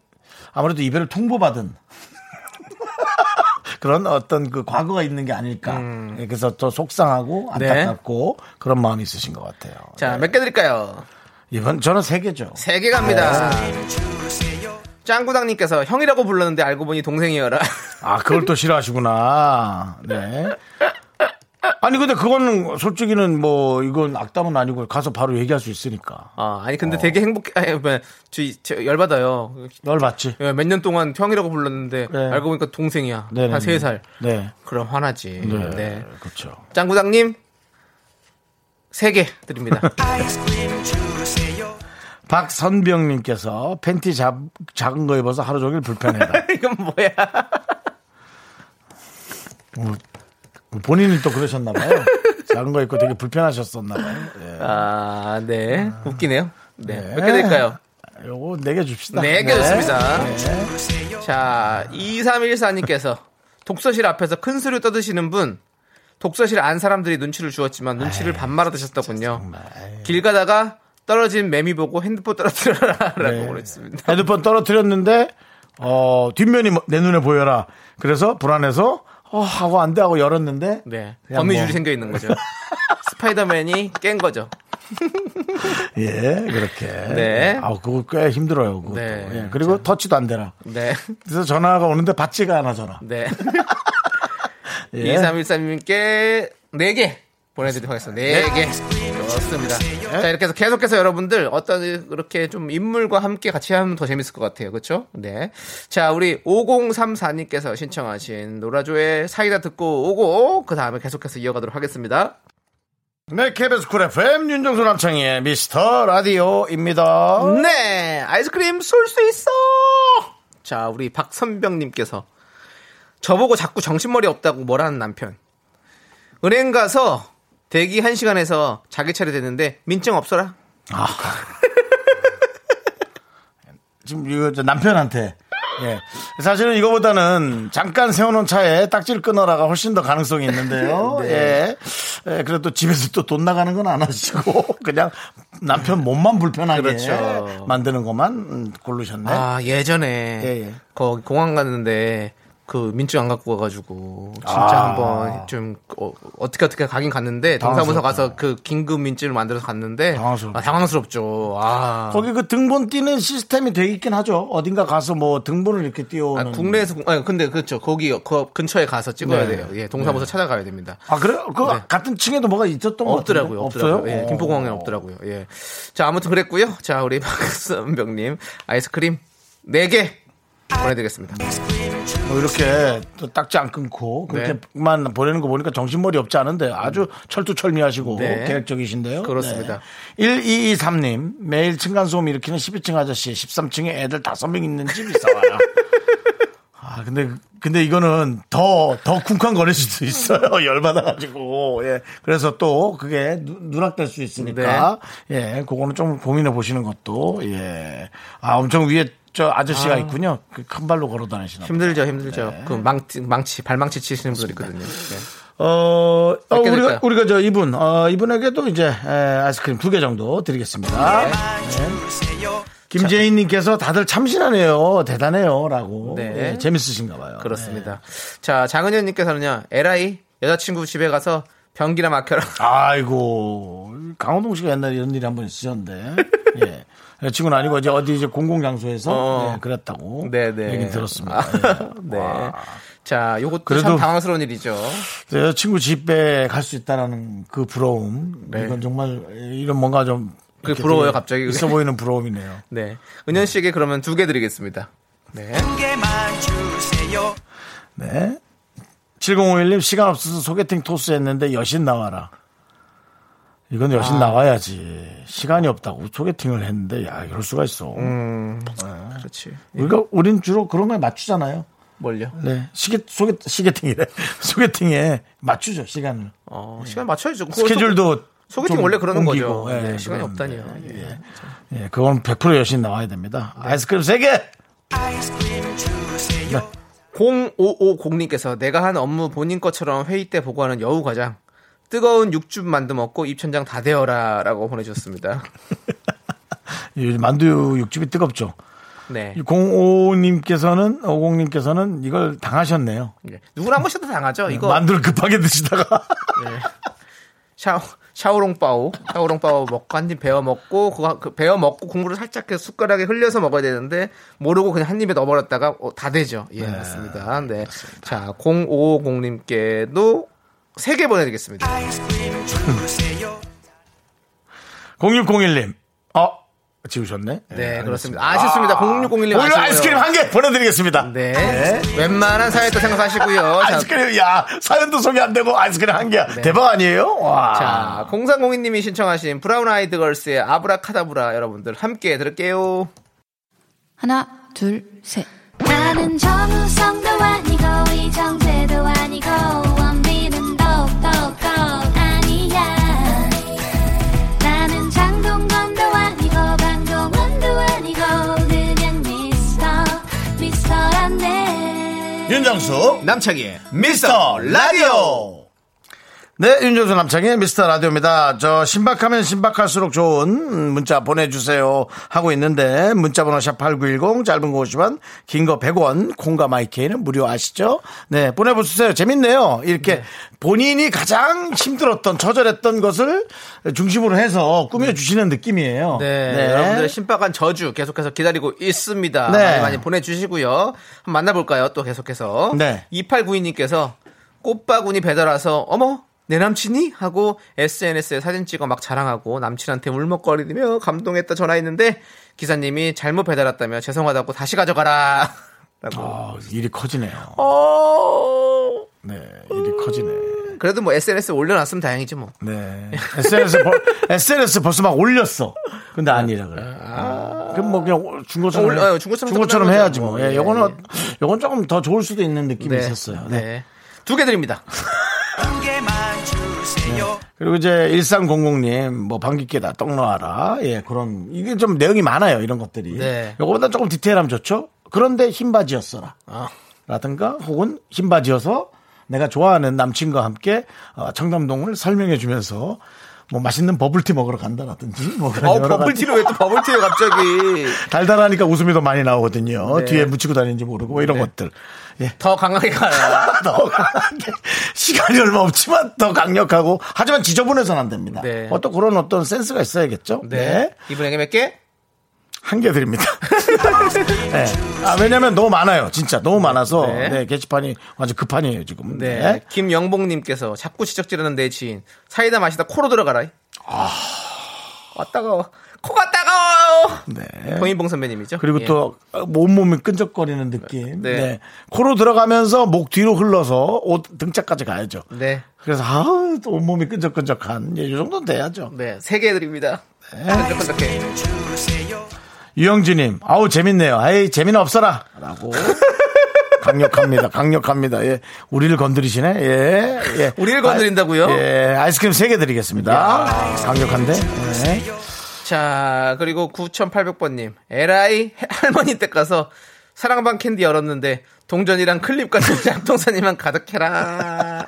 아무래도 이별을 통보받은 그런 어떤 그 과거가 있는 게 아닐까. 예, 그래서 또 속상하고 네. 안타깝고 그런 마음이 있으신 것 같아요. 자, 몇개 드릴까요? 이번 저는 세 개죠. 세 개 갑니다. 짱구당님께서 형이라고 불렀는데 알고 보니 동생이어라. 아, 그걸 또 싫어하시구나. 네. 아니 근데 그거는 솔직히는 뭐 이건 악담은 아니고 가서 바로 얘기할 수 있으니까. 아, 아니 근데 되게 행복해. 아니, 뭐, 저, 저 열받아요. 널 봤지? 몇 년 동안 형이라고 불렀는데 네. 알고 보니까 동생이야. 네네네. 한세 살. 네. 그럼 화나지. 네. 네. 그렇죠. 짱구장님 세개 드립니다. 박선병님께서 팬티 잡, 작은 거 입어서 하루 종일 불편해다. 이건 뭐야? 본인이 또 그러셨나 봐요. 작은 거 입고 되게 불편하셨었나 봐요. 예. 아, 네. 웃기네요. 네. 네. 몇개 드릴까요? 요거 네 개 줍시다. 네개 좋습니다. 네. 자, 2314님께서 독서실 앞에서 큰 소리 떠드시는 분, 독서실 안 사람들이 눈치를 주었지만 눈치를 반 말아 드셨더군요. 길 가다가 떨어진 매미 보고 핸드폰 떨어뜨려라 라고 네. 그랬습니다. 헤드폰 떨어뜨렸는데 어, 뒷면이 뭐- 내 눈에 보여라. 그래서 불안해서 어, 하고 안 돼 하고 열었는데 네. 거미줄이 뭐. 생겨 있는 거죠. 스파이더맨이 깬 거죠. 예, 그렇게. 네. 아, 그거 꽤 힘들어요. 그것도. 네. 예, 그리고 터치도 안 되라. 네. 그래서 전화가 오는데 받지가 않아 전화. 네. 예. 2313님께 4개 보내드리도록 하겠습니다. 4개. 좋습니다. 자, 이렇게 해서 계속해서 여러분들 어떤 그렇게 좀 인물과 함께 같이 하면 더 재밌을 것 같아요. 그렇죠? 네. 자, 우리 5034님께서 신청하신 노라조의 사이다 듣고 오고 그 다음에 계속해서 이어가도록 하겠습니다. 네, KBS Cool FM 윤정수 남창희의 미스터 라디오입니다. 네, 아이스크림 쏠 수 있어. 자, 우리 박선병님께서 저보고 자꾸 정신머리 없다고 뭐라는 남편. 은행 가서 대기 1 시간 해서 자기 차례 됐는데 민증 없어라. 지금 이거 저 남편한테. 예. 사실은 이거보다는 잠깐 세워놓은 차에 딱지를 끊어라가 훨씬 더 가능성이 있는데요. 예. 예. 그래도 집에서 또 돈 나가는 건 안 하시고 그냥 남편 몸만 불편하게 그렇죠. 만드는 것만 음, 고르셨네. 아 예전에 예, 예. 거기 공항 갔는데 그 민증 안 갖고 가가지고 진짜 아. 한번 좀 어, 떻게 어떻게 가긴 갔는데 동사무소. 가서 그 긴급 민증을 만들어서 갔는데 당황스럽다. 아, 당황스럽죠. 아. 거기 그 등본 띄는 시스템이 돼 있긴 하죠. 어딘가 가서 뭐 등본을 이렇게 띄워오는. 아, 국내에서 공- 아니 근데 그렇죠 거기 그 근처에 가서 찍어야 네. 돼요. 예, 동사무소 찾아가야 됩니다. 아, 그래요? 그 네. 같은 층에도 뭐가 있었던 것 없더라고요. 없더라고요. 없어요? 예, 김포공항에 없더라고요. 예. 자, 아무튼 그랬고요. 자, 우리 박선병님 아이스크림 4개 보내드리겠습니다. 뭐 이렇게 또 딱지 안 끊고 네. 그렇게만 보내는 거 보니까 정신머리 없지 않은데 아주 철두철미하시고 네. 계획적이신데요. 그렇습니다. 네. 1223님 매일 층간소음 일으키는 12층 아저씨 13층에 애들 5명 있는 집 있어 와라. 아 근데 근데 이거는 더 더 쿵쾅거릴 수도 있어요. 열받아가지고 예 그래서 또 그게 누- 누락될 수 있으니까 예 그거는 좀 고민해 보시는 것도 예아 엄청 위에 저 아저씨가 있군요. 그 큰 발로 걸어 다니시나. 힘들죠, 힘들죠. 네. 그 망치, 망치, 발망치 치시는 분들 있거든요. 네. 어, 어, 개 우리가? 우리가 저 이분, 어, 이분에게도 이제, 에, 아이스크림 두 개 정도 드리겠습니다. 네. 김재인님께서 다들 참신하네요. 대단해요. 라고. 네. 예, 재밌으신가 봐요. 그렇습니다. 자, 장은현님께서는요, 에라이 여자친구 집에 가서 변기나 막혀라. 네. 아이고, 강호동 씨가 옛날에 이런 일이 한 번 있으셨는데. 예. 여자친구는 아니고 이제 어디 이제 공공 장소에서 어. 예, 그랬다고. 네네. 얘기 들었습니다. 예. 네. 자, 요것도 그래도- 참 당황스러운 일이죠. 여자친구 집에 갈 수 있다라는 그 부러움. 네. 이건 정말 이런 뭔가 좀. 그게 이렇게 부러워요, 갑자기. 있어 보이는 부러움이네요. 네. 은현 씨에게 그러면 두 개 드리겠습니다. 네. 네. 7051님 시간 없어서 소개팅 토스 했는데 여신 나와라. 이건 아. 여신 나와야지. 시간이 없다고 소개팅을 했는데 야 이럴 수가 있어. 음. 그렇지. 우리가 우린 주로 그런 거에 맞추잖아요. 뭘요? 네. 시계 소개 시계팅이래. 소개팅에 맞추죠 시간을. 어, 시간 맞춰야죠. 스케줄도 소개팅 좀 원래 그러는 옮기고, 거죠. 예, 네, 시간이 그랬는데. 없다니요. 예. 예, 그건 100% 여신 나와야 됩니다. 네. 아이스크림 3개. 0550님께서 내가 한 업무 본인 것처럼 회의 때 보고하는 여우 과장 뜨거운 육즙 만두 먹고 입천장 다 데워라라고 보내주셨습니다. 이 만두 육즙이 뜨겁죠. 네. 05님께서는 50님께서는 이걸 당하셨네요. 예. 누구나 한 번씩 다 당하죠. 이거 만두를 급하게 드시다가 샤오 샤오롱바오 샤오롱바오 먹고 한 입 베어 먹고 그거 그 베어 먹고 국물을 살짝 그 숟가락에 흘려서 먹어야 되는데 모르고 그냥 한 입에 넣어버렸다가 어, 다 되죠. 예 맞습니다. 네. 자 0550님께도 세개 보내드리겠습니다. 0601님. 어, 지우셨네. 네, 그렇습니다. 아쉽습니다. 0601님 오늘. 아이스크림 한 개 보내드리겠습니다. 네. 웬만한 사연도 생각하시고요. 자, 아이스크림, 야, 사연도 소개 안 되고 아이스크림 한 개야. 대박 아니에요? 와. 자, 0302님이 신청하신 브라운 아이드 걸스의 아브라카다브라 여러분들 함께 들을게요. 하나, 둘, 셋. 나는 정우성도 아니고, 이정재도 아니고, 윤정수, 남창희의 미스터 라디오. 네, 윤정수 남창의 미스터 라디오입니다. 저 신박하면 신박할수록 좋은 문자 보내주세요 하고 있는데 문자번호 샵8910 짧은 거 50원 긴 거 100원 콩과 마이케이는 무료 아시죠? 네, 보내보세요. 재밌네요. 이렇게 본인이 가장 힘들었던 처절했던 것을 중심으로 해서 꾸며주시는 느낌이에요. 네, 여러분들의 신박한 저주 계속해서 기다리고 있습니다. 네. 많이 많이 보내주시고요. 한번 만나볼까요? 또 계속해서. 네. 2892님께서 꽃바구니 배달 와서 어머 내 남친이 하고 SNS에 사진 찍어 막 자랑하고 남친한테 울먹거리며 감동했다 전화했는데 기사님이 잘못 배달 왔다며 죄송하다고 다시 가져가라. 라고. 아, 일이 커지네요. 어. 네, 일이 커지네. 그래도 뭐 SNS에 올려놨으면 다행이지 뭐. 네. SNS, 벌, SNS 벌써 막 올렸어. 근데 아니라 그래. 그럼 뭐 그냥 중고처럼, 올- 어, 중고처럼 중고처럼 해야지 거죠. 뭐. 예, 예, 요거는, 요건 조금 더 좋을 수도 있는 느낌이 네. 있었어요. 네. 네. 두 개 드립니다. 그리고 이제 1300님, 뭐, 방귀깨다, 떡 넣어라. 예, 그런, 이게 좀 내용이 많아요, 이런 것들이. 네. 요거보다 조금 디테일하면 좋죠? 그런데 흰 바지였어라. 아. 라든가, 혹은 흰 바지여서 내가 좋아하는 남친과 함께 어, 청담동을 설명해 주면서 뭐 맛있는 버블티 먹으러 간다라든지 뭐 그런 어, 버블티를 왜 또 버블티에 갑자기 달달하니까 웃음이 더 많이 나오거든요. 네. 뒤에 묻히고 다니는지 모르고 뭐 이런 네. 것들. 예. 더 강하게 가요. 더 강하게 시간이 얼마 없지만 더 강력하고 하지만 지저분해서는 안 됩니다. 네. 어떤 그런 어떤 센스가 있어야겠죠. 네. 네. 이분에게 몇 개? 한 개 드립니다. 네. 아, 왜냐면 너무 많아요. 진짜 너무 많아서 네. 네. 게시판이 완전 급판이에요 지금. 네. 네. 김영봉님께서 자꾸 지적지르는 내 지인. 사이다 마시다 코로 들어가라. 아. 따가워. 코가 따가워요. 네. 동인봉 선배님이죠. 그리고 예. 또 온몸이 끈적거리는 느낌. 네. 네. 코로 들어가면서 목 뒤로 흘러서 옷 등짝까지 가야죠. 네. 그래서 아우 또 온몸이 끈적끈적한 예, 이 정도는 돼야죠. 네. 세 개 드립니다. 네. 끈적끈적해. 유영진님, 아우 재밌네요. 아이 재미는 없어라.라고 강력합니다. 강력합니다. 예, 우리를 건드리시네. 예, 예. 우리를 건드린다고요? 아, 예, 아이스크림 3개 드리겠습니다. 강력한데. 예. 자, 그리고 9800번님. 에라이 할머니 댁 가서 사랑방 캔디 열었는데 동전이랑 클립 같은 잡동사니만 가득해라.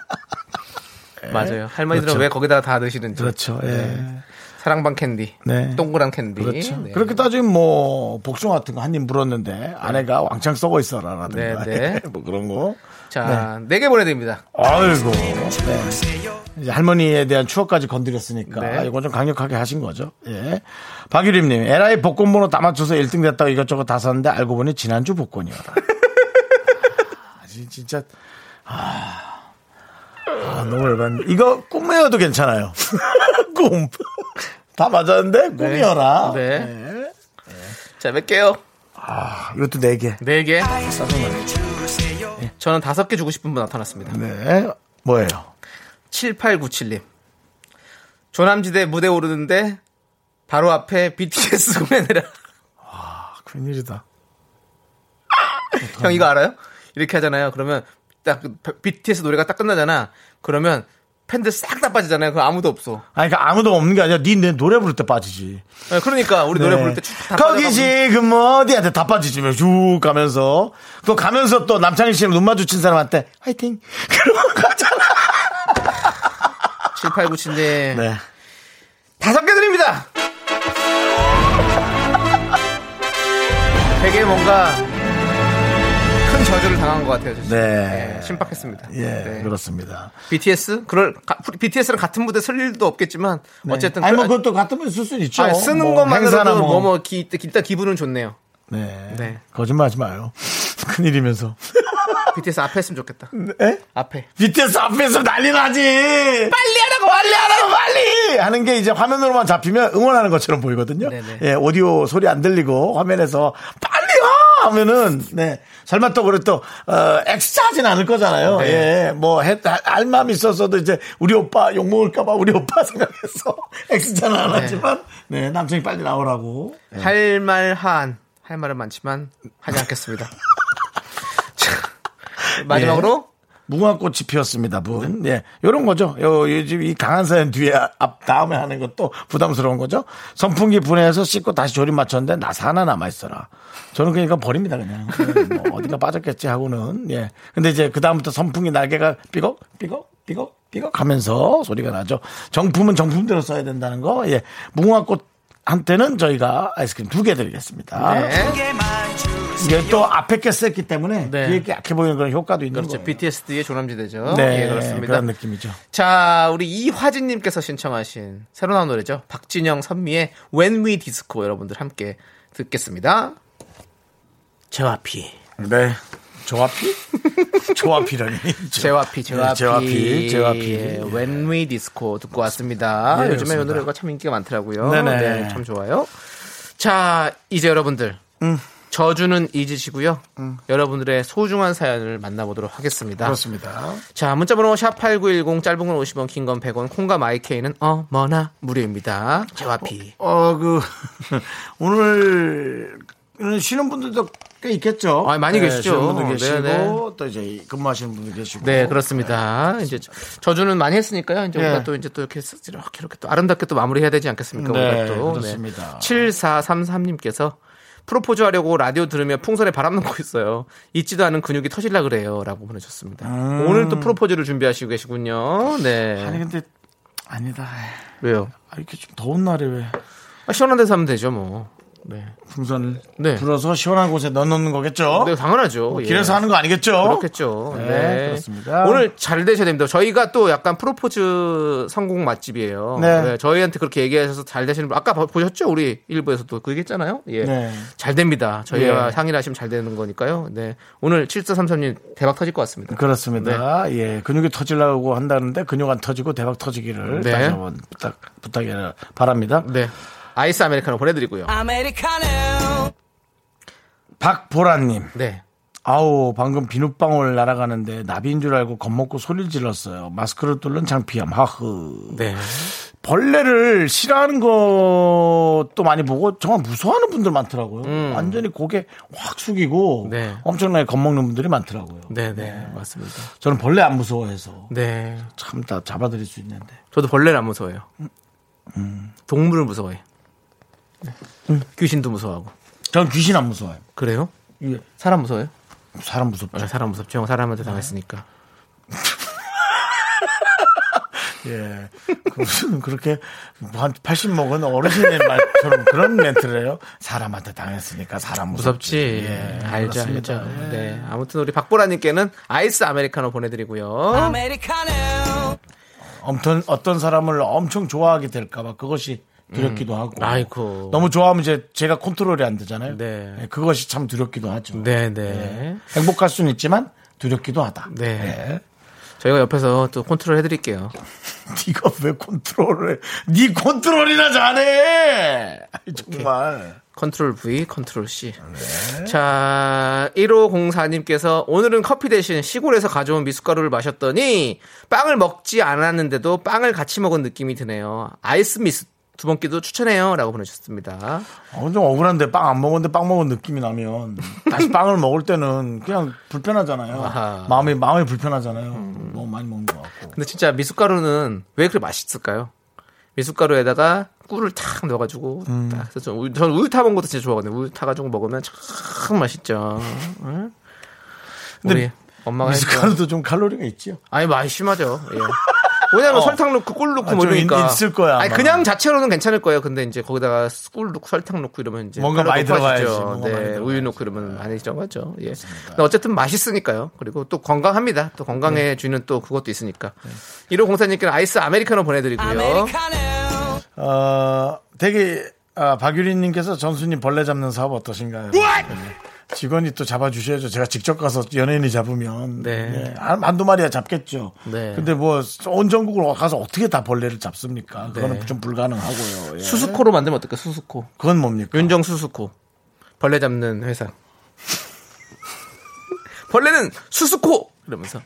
맞아요. 할머니들은 그렇죠. 왜 거기다가 다 넣으시는지. 그렇죠. 예. 사랑방 캔디. 네. 동그란 캔디. 그렇죠. 네. 그렇게 따지면 뭐 복숭아 같은 거 한 입 물었는데 안에가 왕창 썩어 있어라라든가 네, 네. 뭐 그런 거. 자, 네 개 보내드립니다. 아이고. 네. 이제 할머니에 대한 추억까지 건드렸으니까 네. 이건 좀 강력하게 하신 거죠. 예. 박유림님, LI 복권 번호 다 맞춰서 1등 됐다고 이것저것 다 샀는데 알고 보니 지난주 복권이었다. 아, 진- 진짜 아, 아, 너무 열받네. 이거 꿈이어도 괜찮아요. 꿈. 다 맞았는데 꿈이어라. 네. 네. 자, 몇 개요? 아, 이것도 4개. 네 개. 저는 다섯 개 주고 싶은 분 나타났습니다. 네. 뭐예요? 7897님. 조남지대 무대 오르는데 바로 앞에 BTS 공연해라. 아, 큰일이다. 형 이거 알아요? 이렇게 하잖아요. 그러면 딱그 BTS 노래가 딱 끝나잖아. 그러면 팬들 싹 다 빠지잖아요. 그 아무도 없어. 아니, 그러니까 아무도 없는 게 아니라 니내 노래 부를 때 빠지지. 네, 그러니까 우리 노래 부를 때쭉다 거기 지금 어디한테 다 빠지지 쭉 가면서 또 가면서 또 남창희 씨랑 눈 마주친 사람한테 화이팅 그러고 가잖아 7897님 네 다섯 개 드립니다. 되게 뭔가 큰 저주를 당한 것 같아요. 진짜. 네. 네, 신박했습니다. 예, 네. 그렇습니다. BTS 그럴 가- BTS랑 같은 무대 쓸 일도 없겠지만 어쨌든 네. 아니 뭐 그- 그것도 같은 분쓸 수는 있죠. 아니, 쓰는 뭐 것만으로도 행사나 뭐, 뭐, 기, 일단 기분은 좋네요. 네. 네. 거짓말 하지 마요. 큰일이면서. BTS 앞에 했으면 좋겠다. 에? 앞에. BTS 앞에서 난리 나지. 빨리 하라고, 빨리 하라고, 빨리! 하는 게 이제 화면으로만 잡히면 응원하는 것처럼 보이거든요. 네네. 예, 오디오 소리 안 들리고 화면에서! 하면은, 네. 설마 또 그래 또, 어, 엑스차 하진 않을 거잖아요. 네. 예, 뭐, 마음이 있었어도 이제 우리 오빠 욕 먹을까봐 우리 오빠 생각해서 엑스차는 안 네. 하지만, 네, 남성이 빨리 나오라고. 할말 한. 할 말은 많지만 하지 않겠습니다. 자, 마지막으로 무궁화꽃이 피었습니다, 분. 예. 요런 거죠. 요, 요즘 이 강한 사연 뒤에 앞, 다음에 하는 것도 부담스러운 거죠. 선풍기 분해해서 씻고 다시 조립 맞췄는데 나사 하나 남아있어라. 저는 그러니까 버립니다, 그냥. 예, 뭐 어디가 빠졌겠지 하고는. 예. 근데 이제 그다음부터 선풍기 날개가 삐걱, 삐걱, 삐걱, 삐걱 하면서 소리가 나죠. 정품은 정품대로 써야 된다는 거. 예. 무궁화꽃 한테는 저희가 아이스크림 두 개 드리겠습니다. 네. 이게 또 앞에 게 셌기 때문에 네. 뒤에 게 약해 보이는 그런 효과도 있는 그렇죠. 거예요. BTS의 조남지대죠. 네, 예, 그렇습니다. 그런 느낌이죠. 자, 우리 이화진님께서 신청하신 새로 나온 노래죠. 박진영 선미의 When We Disco 여러분들 함께 듣겠습니다. 제와피. 네. 조합피? 조합피라니. 제와피, 제와피, 네, 제와피, 제와피. 예, When We Disco 듣고 왔습니다. 네, 요즘에 이. 노래가 참 인기가 많더라고요. 네네. 네, 참 좋아요. 자, 이제 여러분들. 음. 저주는 잊으시고요. 여러분들의 소중한 사연을 만나보도록 하겠습니다. 그렇습니다. 자, 문자번호 샵8910 짧은 건 50원, 긴 건 100원, 콩과 마이케이는 어머나 무료입니다. 제와피. 어, 그, 오늘, 쉬는 분들도 꽤 있겠죠. 아, 많이 계시죠. 쉬는 분도 계시고, 네네. 또 이제 근무하시는 분도 계시고. 네, 그렇습니다. 이제 저- 저주는 많이 했으니까요. 이제 네. 우리가 또 이제 또 이렇게 쓱 이렇게 이렇게 또 아름답게 또 마무리해야 되지 않겠습니까? 네, 우리가 또. 그렇습니다. 7433님께서 프로포즈 하려고 라디오 들으며 풍선에 바람 넣고 있어요. 잊지도 않은 근육이 터질라 그래요. 라고 보내셨습니다. 오늘 또 프로포즈를 준비하시고 계시군요. 네. 음. 아니, 근데, 아니다. 왜요? 아, 이렇게 좀 더운 날에 왜 아, 시원한 데서 하면 되죠, 뭐. 네. 풍선을 네. 불어서 시원한 곳에 넣어놓는 거겠죠? 네, 당연하죠. 예. 길에서 하는 거 아니겠죠? 그렇겠죠. 네, 네. 그렇습니다. 오늘 잘 되셔야 됩니다. 저희가 또 약간 프로포즈 성공 맛집이에요. 네. 저희한테 그렇게 얘기하셔서 잘 되시는 분 아까 봐- 보셨죠? 우리 일부에서도 그 얘기했잖아요. 예. 네. 잘 됩니다. 저희와 예. 상의를 하시면 잘 되는 거니까요. 네. 오늘 7433님 대박 터질 것 같습니다. 그렇습니다. 예, 근육이 터지려고 한다는데 근육 안 터지고 대박 터지기를 네. 다시 한번 부탁 부탁이 바랍니다. 네. 아이스 아메리카노 보내드리고요. 박보라님, 네. 아우 방금 비눗방울 날아가는데 나비인 줄 알고 겁먹고 소리를 질렀어요. 마스크를 뚫는 창피함. 하흐. 네. 벌레를 싫어하는 것도 많이 보고 정말 무서워하는 분들 많더라고요. 완전히 고개 확 숙이고 음. 네. 엄청나게 겁먹는 분들이 많더라고요. 네, 네. 맞습니다. 저는 벌레 안 무서워해서 네. 참 다 잡아드릴 수 있는데. 저도 벌레를 안 무서워해요. 음. 동물을 무서워해. 요 귀신도 무서워하고. 저는 귀신 안 무서워요. 그래요? 예, 사람 무서워요? 사람 무섭죠. 아, 사람 무섭죠. 형 사람한테 당했으니까. 예. 그 무슨 그렇게 한80 먹은 어르신의 말처럼 그런 멘트를 해요. 사람한테 당했으니까 사람 무섭지. 무섭지. 예, 알죠, 그렇습니다. 알죠. 예. 네. 아무튼 우리 박보라님께는 아이스 아메리카노 보내드리고요. 엄청 어떤 사람을 엄청 좋아하게 될까봐 그것이 두렵기도 하고. 음. 아이고. 너무 좋아하면 이제 제가 컨트롤이 안 되잖아요. 네. 예, 그것이 참 두렵기도 하죠. 네, 네. 행복할 수는 있지만 두렵기도 하다. 네. 예. 저희가 옆에서 또 컨트롤 해드릴게요. 네가 왜 컨트롤을 해? 네 컨트롤이나 잘해. 아이, 정말. 컨트롤 V, 컨트롤 C. 네. 자, 1504님께서 오늘은 커피 대신 시골에서 가져온 미숫가루를 마셨더니 빵을 먹지 않았는데도 빵을 같이 먹은 느낌이 드네요. 아이스 미스 두 번 끼도 추천해요. 라고 보내주셨습니다. 어, 좀 억울한데 빵 안 먹었는데 빵 먹은 느낌이 나면 다시 빵을 먹을 때는 그냥 불편하잖아요. 아하. 마음이 마음이 불편하잖아요. 너무 많이 먹는 것 같고. 근데 진짜 미숫가루는 왜 그렇게 맛있을까요? 미숫가루에다가 꿀을 탁 넣어가지고 음. 딱 해서 좀 우유, 저는 우유 타 먹는 것도 진짜 좋아하거든요. 우유 타가지고 먹으면 참 맛있죠. 응? 근데 엄마가. 미숫가루도 좀 칼로리가 있지요. 아니 많이 심하죠. 예. 왜냐면 어. 설탕 넣고 꿀 넣고 아, 뭐좀 이러니까 있- 있을 거야, 아니. 그냥 자체로는 괜찮을 거예요. 근데 이제 거기다가 꿀 넣고 설탕 넣고 이러면 이제 뭔가 많이 많이 네. 우유 넣고 이러면 많이 들어가죠. 예. 근데 어쨌든 맛있으니까요. 그리고 또 건강합니다. 또 건강해 네. 주는 또 그것도 있으니까. 1호 공사님께는 아이스 아메리카노 보내드리고요. 어, 되게 아, 박유리님께서 전수님 벌레 잡는 사업 어떠신가요? 네. 직원이 또 잡아주셔야죠. 제가 직접 가서 연예인이 잡으면. 네. 네. 한- 한두 마리야 잡겠죠. 네. 근데 뭐, 온 전국으로 가서 어떻게 다 벌레를 잡습니까? 그거는 네. 좀 불가능하고요. 예. 수수코로 만들면 어떨까? 수수코. 그건 뭡니까? 윤정 수수코. 벌레 잡는 회사. 벌레는 수수코 이러면서.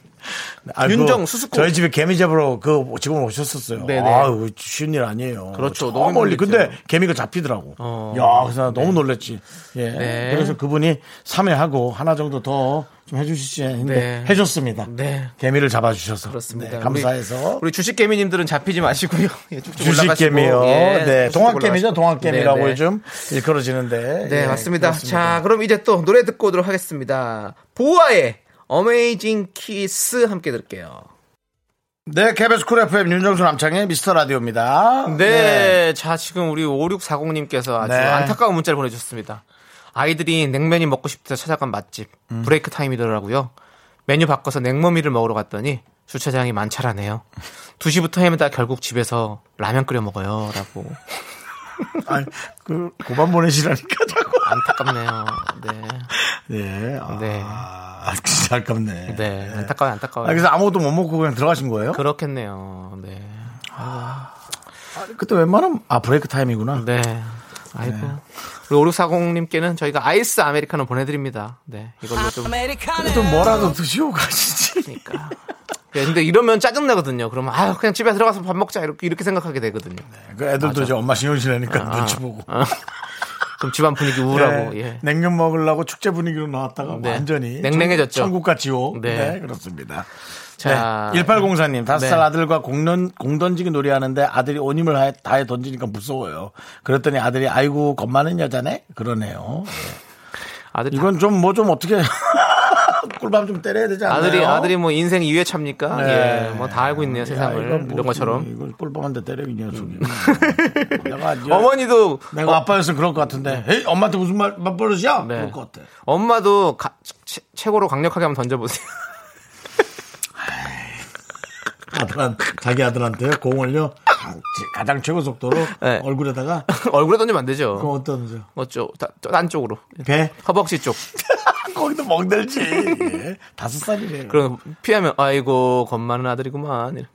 아, 그 윤정 수수코. 저희 집에 개미 잡으러 그 직원 오셨었어요. 네네. 아유, 쉬운 일 아니에요. 그렇죠. 저 너무 멀리. 근데 개미가 잡히더라고. 어. 야, 그래서 나 너무 놀랬지. 예. 네. 그래서 그분이 3회하고 하나 정도 더 좀 해주시지 했는데 네. 해줬습니다. 네. 개미를 잡아주셔서. 그렇습니다. 네, 감사해서. 우리, 우리 주식 개미님들은 잡히지 마시고요. 예, 주식. 개미요. 예, 네. 쭉쭉 동학 개미죠. 올라가시고. 동학 개미라고 네, 네. 요즘 일컬어지는데. 네, 예, 맞습니다. 그렇습니다. 자, 그럼 이제 또 노래 듣고 오도록 하겠습니다. 보아의 Amazing Kiss 함께 들을게요. 네. KBS Cool FM 윤정수 남창희의 미스터 라디오입니다. 네, 자, 지금 우리 5640님께서 아주 네. 안타까운 문자를 보내주셨습니다. 아이들이 냉면이 먹고 싶다 찾아간 맛집, 음. 브레이크 타임이더라고요. 메뉴 바꿔서 냉모밀을 먹으러 갔더니 주차장이 만차라네요. 2시부터 헤매다 결국 집에서 라면 끓여 먹어요. 라고. 아니, 그, 고만 보내시라니까 자꾸. 안타깝네요. 네. 네. 아, 네. 진짜 아깝네. 네. 안타까워요, 안타까워요. 아, 그래서 아무것도 못 먹고 그냥 들어가신 거예요? 그렇겠네요. 네. 그때 웬만하면, 아, 브레이크 타임이구나. 네. 아이고. 우리 5640님께는 저희가 아이스 아메리카노 보내드립니다. 네. 이걸로 좀. 또 뭐라도 드시고 가시지. 그러니까. 예, 근데 이러면 짜증나거든요. 그러면, 아유, 그냥 집에 들어가서 밥 먹자. 이렇게, 이렇게 생각하게 되거든요. 그 애들도 이제 엄마 신경 쓰려니까 아, 눈치 보고. 아. 그럼 집안 분위기 우울하고, 네, 예. 냉면 먹으려고 축제 분위기로 나왔다가 네. 완전히. 냉랭해졌죠. 천국과 지옥. 네. 네. 그렇습니다. 자. 네. 1804님, 다섯 살 네. 아들과 공던, 공 던지기 놀이하는데 아들이 온 힘을 하- 다해 던지니까 무서워요. 그랬더니 아들이 아이고, 겁 많은 여자네? 그러네요. 아들이, 이건 좀뭐 좀 어떻게 꿀밤 좀 때려야 되지 않나요? 아들이, 아들이 뭐 인생 2회 차입니까? 네. 예. 뭐 다 알고 있네요, 야, 세상을. 이건 뭐 이런 것처럼. 음. 이걸 꿀밤한테 때려 이 녀석이. 내가 이제 어머니도, 내가 아빠였으면 그럴 것 같은데. 에이, 엄마한테 무슨 말 맞버릇이야? 네. 그럴 것 같아. 엄마도 가- 최- 최고로 강력하게 한번 던져보세요. 아들한 자기 아들한테 공을요 가장 최고 속도로 네. 얼굴에다가 얼굴에 던지면 안그 되죠. 어떤 어쩌, 다- 저 안쪽으로. 배 허벅지 쪽. 거기도 멍들지 예. 다섯 살이래요. 그럼 피하면, 아이고, 겁 많은 아들이구만.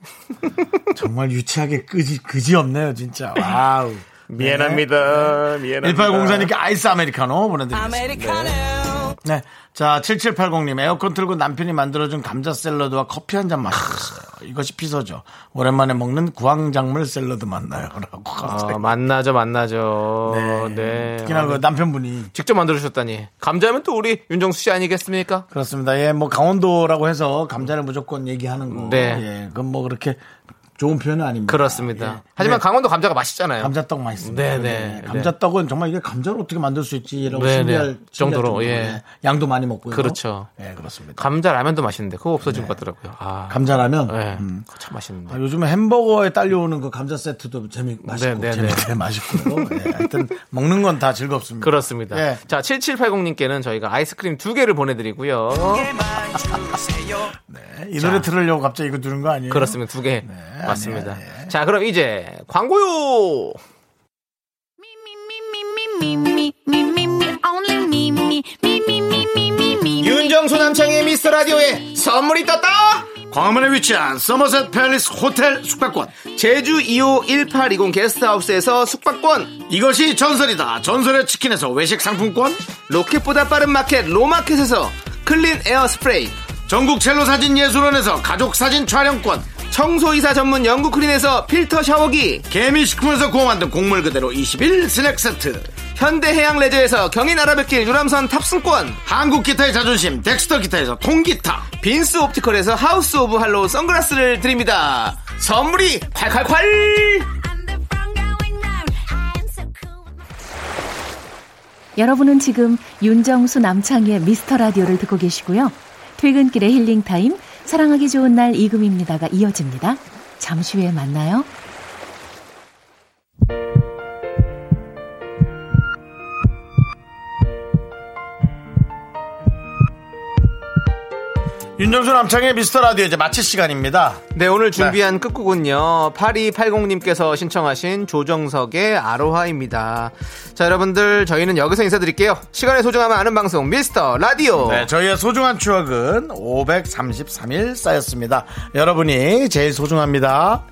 정말 유치하기 그지 그지 없네요 진짜. 와우. 미안합니다. 미안합니다. 1804님께 아이스 아메리카노 보내드리겠습니다. 네. 자, 7780님, 에어컨 틀고 남편이 만들어준 감자 샐러드와 커피 한 잔 마셨어요. 이것이 피서죠. 오랜만에 먹는 구황작물 샐러드 맛나요? 라고. 아, 맛나죠, 맛나죠. 네. 네. 특히나 아, 그 남편분이. 직접 만들어주셨다니. 감자면 또 우리 윤정수 씨 아니겠습니까? 그렇습니다. 예, 뭐 강원도라고 해서 감자를 무조건 얘기하는 거. 네. 예, 그건 뭐 그렇게 좋은 표현은 아닙니다. 그렇습니다. 예. 하지만 네. 강원도 감자가 맛있잖아요. 감자떡 맛있습니다. 네, 네, 네, 감자떡은 정말 이게 감자를 어떻게 만들 수 있지라고 네, 신기할 네. 정도로, 예. 예. 양도 많이 먹고요. 그렇죠. 예, 그렇습니다. 감자 라면도 맛있는데 그거 없어진 것 같더라고요. 아, 감자 라면 네. 음. 참 맛있는데. 아, 요즘에 햄버거에 딸려오는 그 감자 세트도 재미 맛있고 네, 네, 재밌게 맛있고요. 예, 하여튼 먹는 건 다 즐겁습니다. 그렇습니다. 예. 자, 7780님께는 저희가 아이스크림 두 개를 보내드리고요. 네, 이 노래 들으려고 갑자기 이거 들은 거 아니에요? 그렇습니다. 두 개. 맞습니다. 아니에요, 예. 자, 그럼 이제 광고요! 윤정수 남창의 미스터 라디오에 선물이 떴다! 광화문에 위치한 서머셋 팰리스 호텔 숙박권. 제주 2호 1820 게스트하우스에서 숙박권, 이것이 전설이다. 전설의 치킨에서 외식 상품권. 로켓보다 빠른 마켓 로마켓에서 clean air 스프레이, 전국 첼로 사진 예술원에서 가족 사진 촬영권. 청소이사 전문 영구크린에서 필터 샤워기, 개미식품에서 구워 만든 곡물 그대로 21 스낵 세트. 현대해양 레저에서 경인 아라뱃길 유람선 탑승권, 한국 기타의 자존심 덱스터 기타에서 통기타. 빈스 옵티컬에서 하우스 오브 할로우 선글라스를 드립니다. 선물이 콸콸콸! 여러분은 지금 윤정수 남창희의 미스터 라디오를 듣고 계시고요. 퇴근길의 힐링 타임, 사랑하기 좋은 날 이금입니다가 이어집니다. 잠시 후에 만나요. 윤정수 남창의 미스터 라디오 이제 마칠 시간입니다. 네, 오늘 준비한 끝곡은요. 8280님께서 신청하신 조정석의 아로하입니다. 자, 여러분들, 저희는 여기서 인사드릴게요. 시간의 소중함을 아는 방송, 미스터 라디오. 네, 저희의 소중한 추억은 533일 쌓였습니다. 여러분이 제일 소중합니다.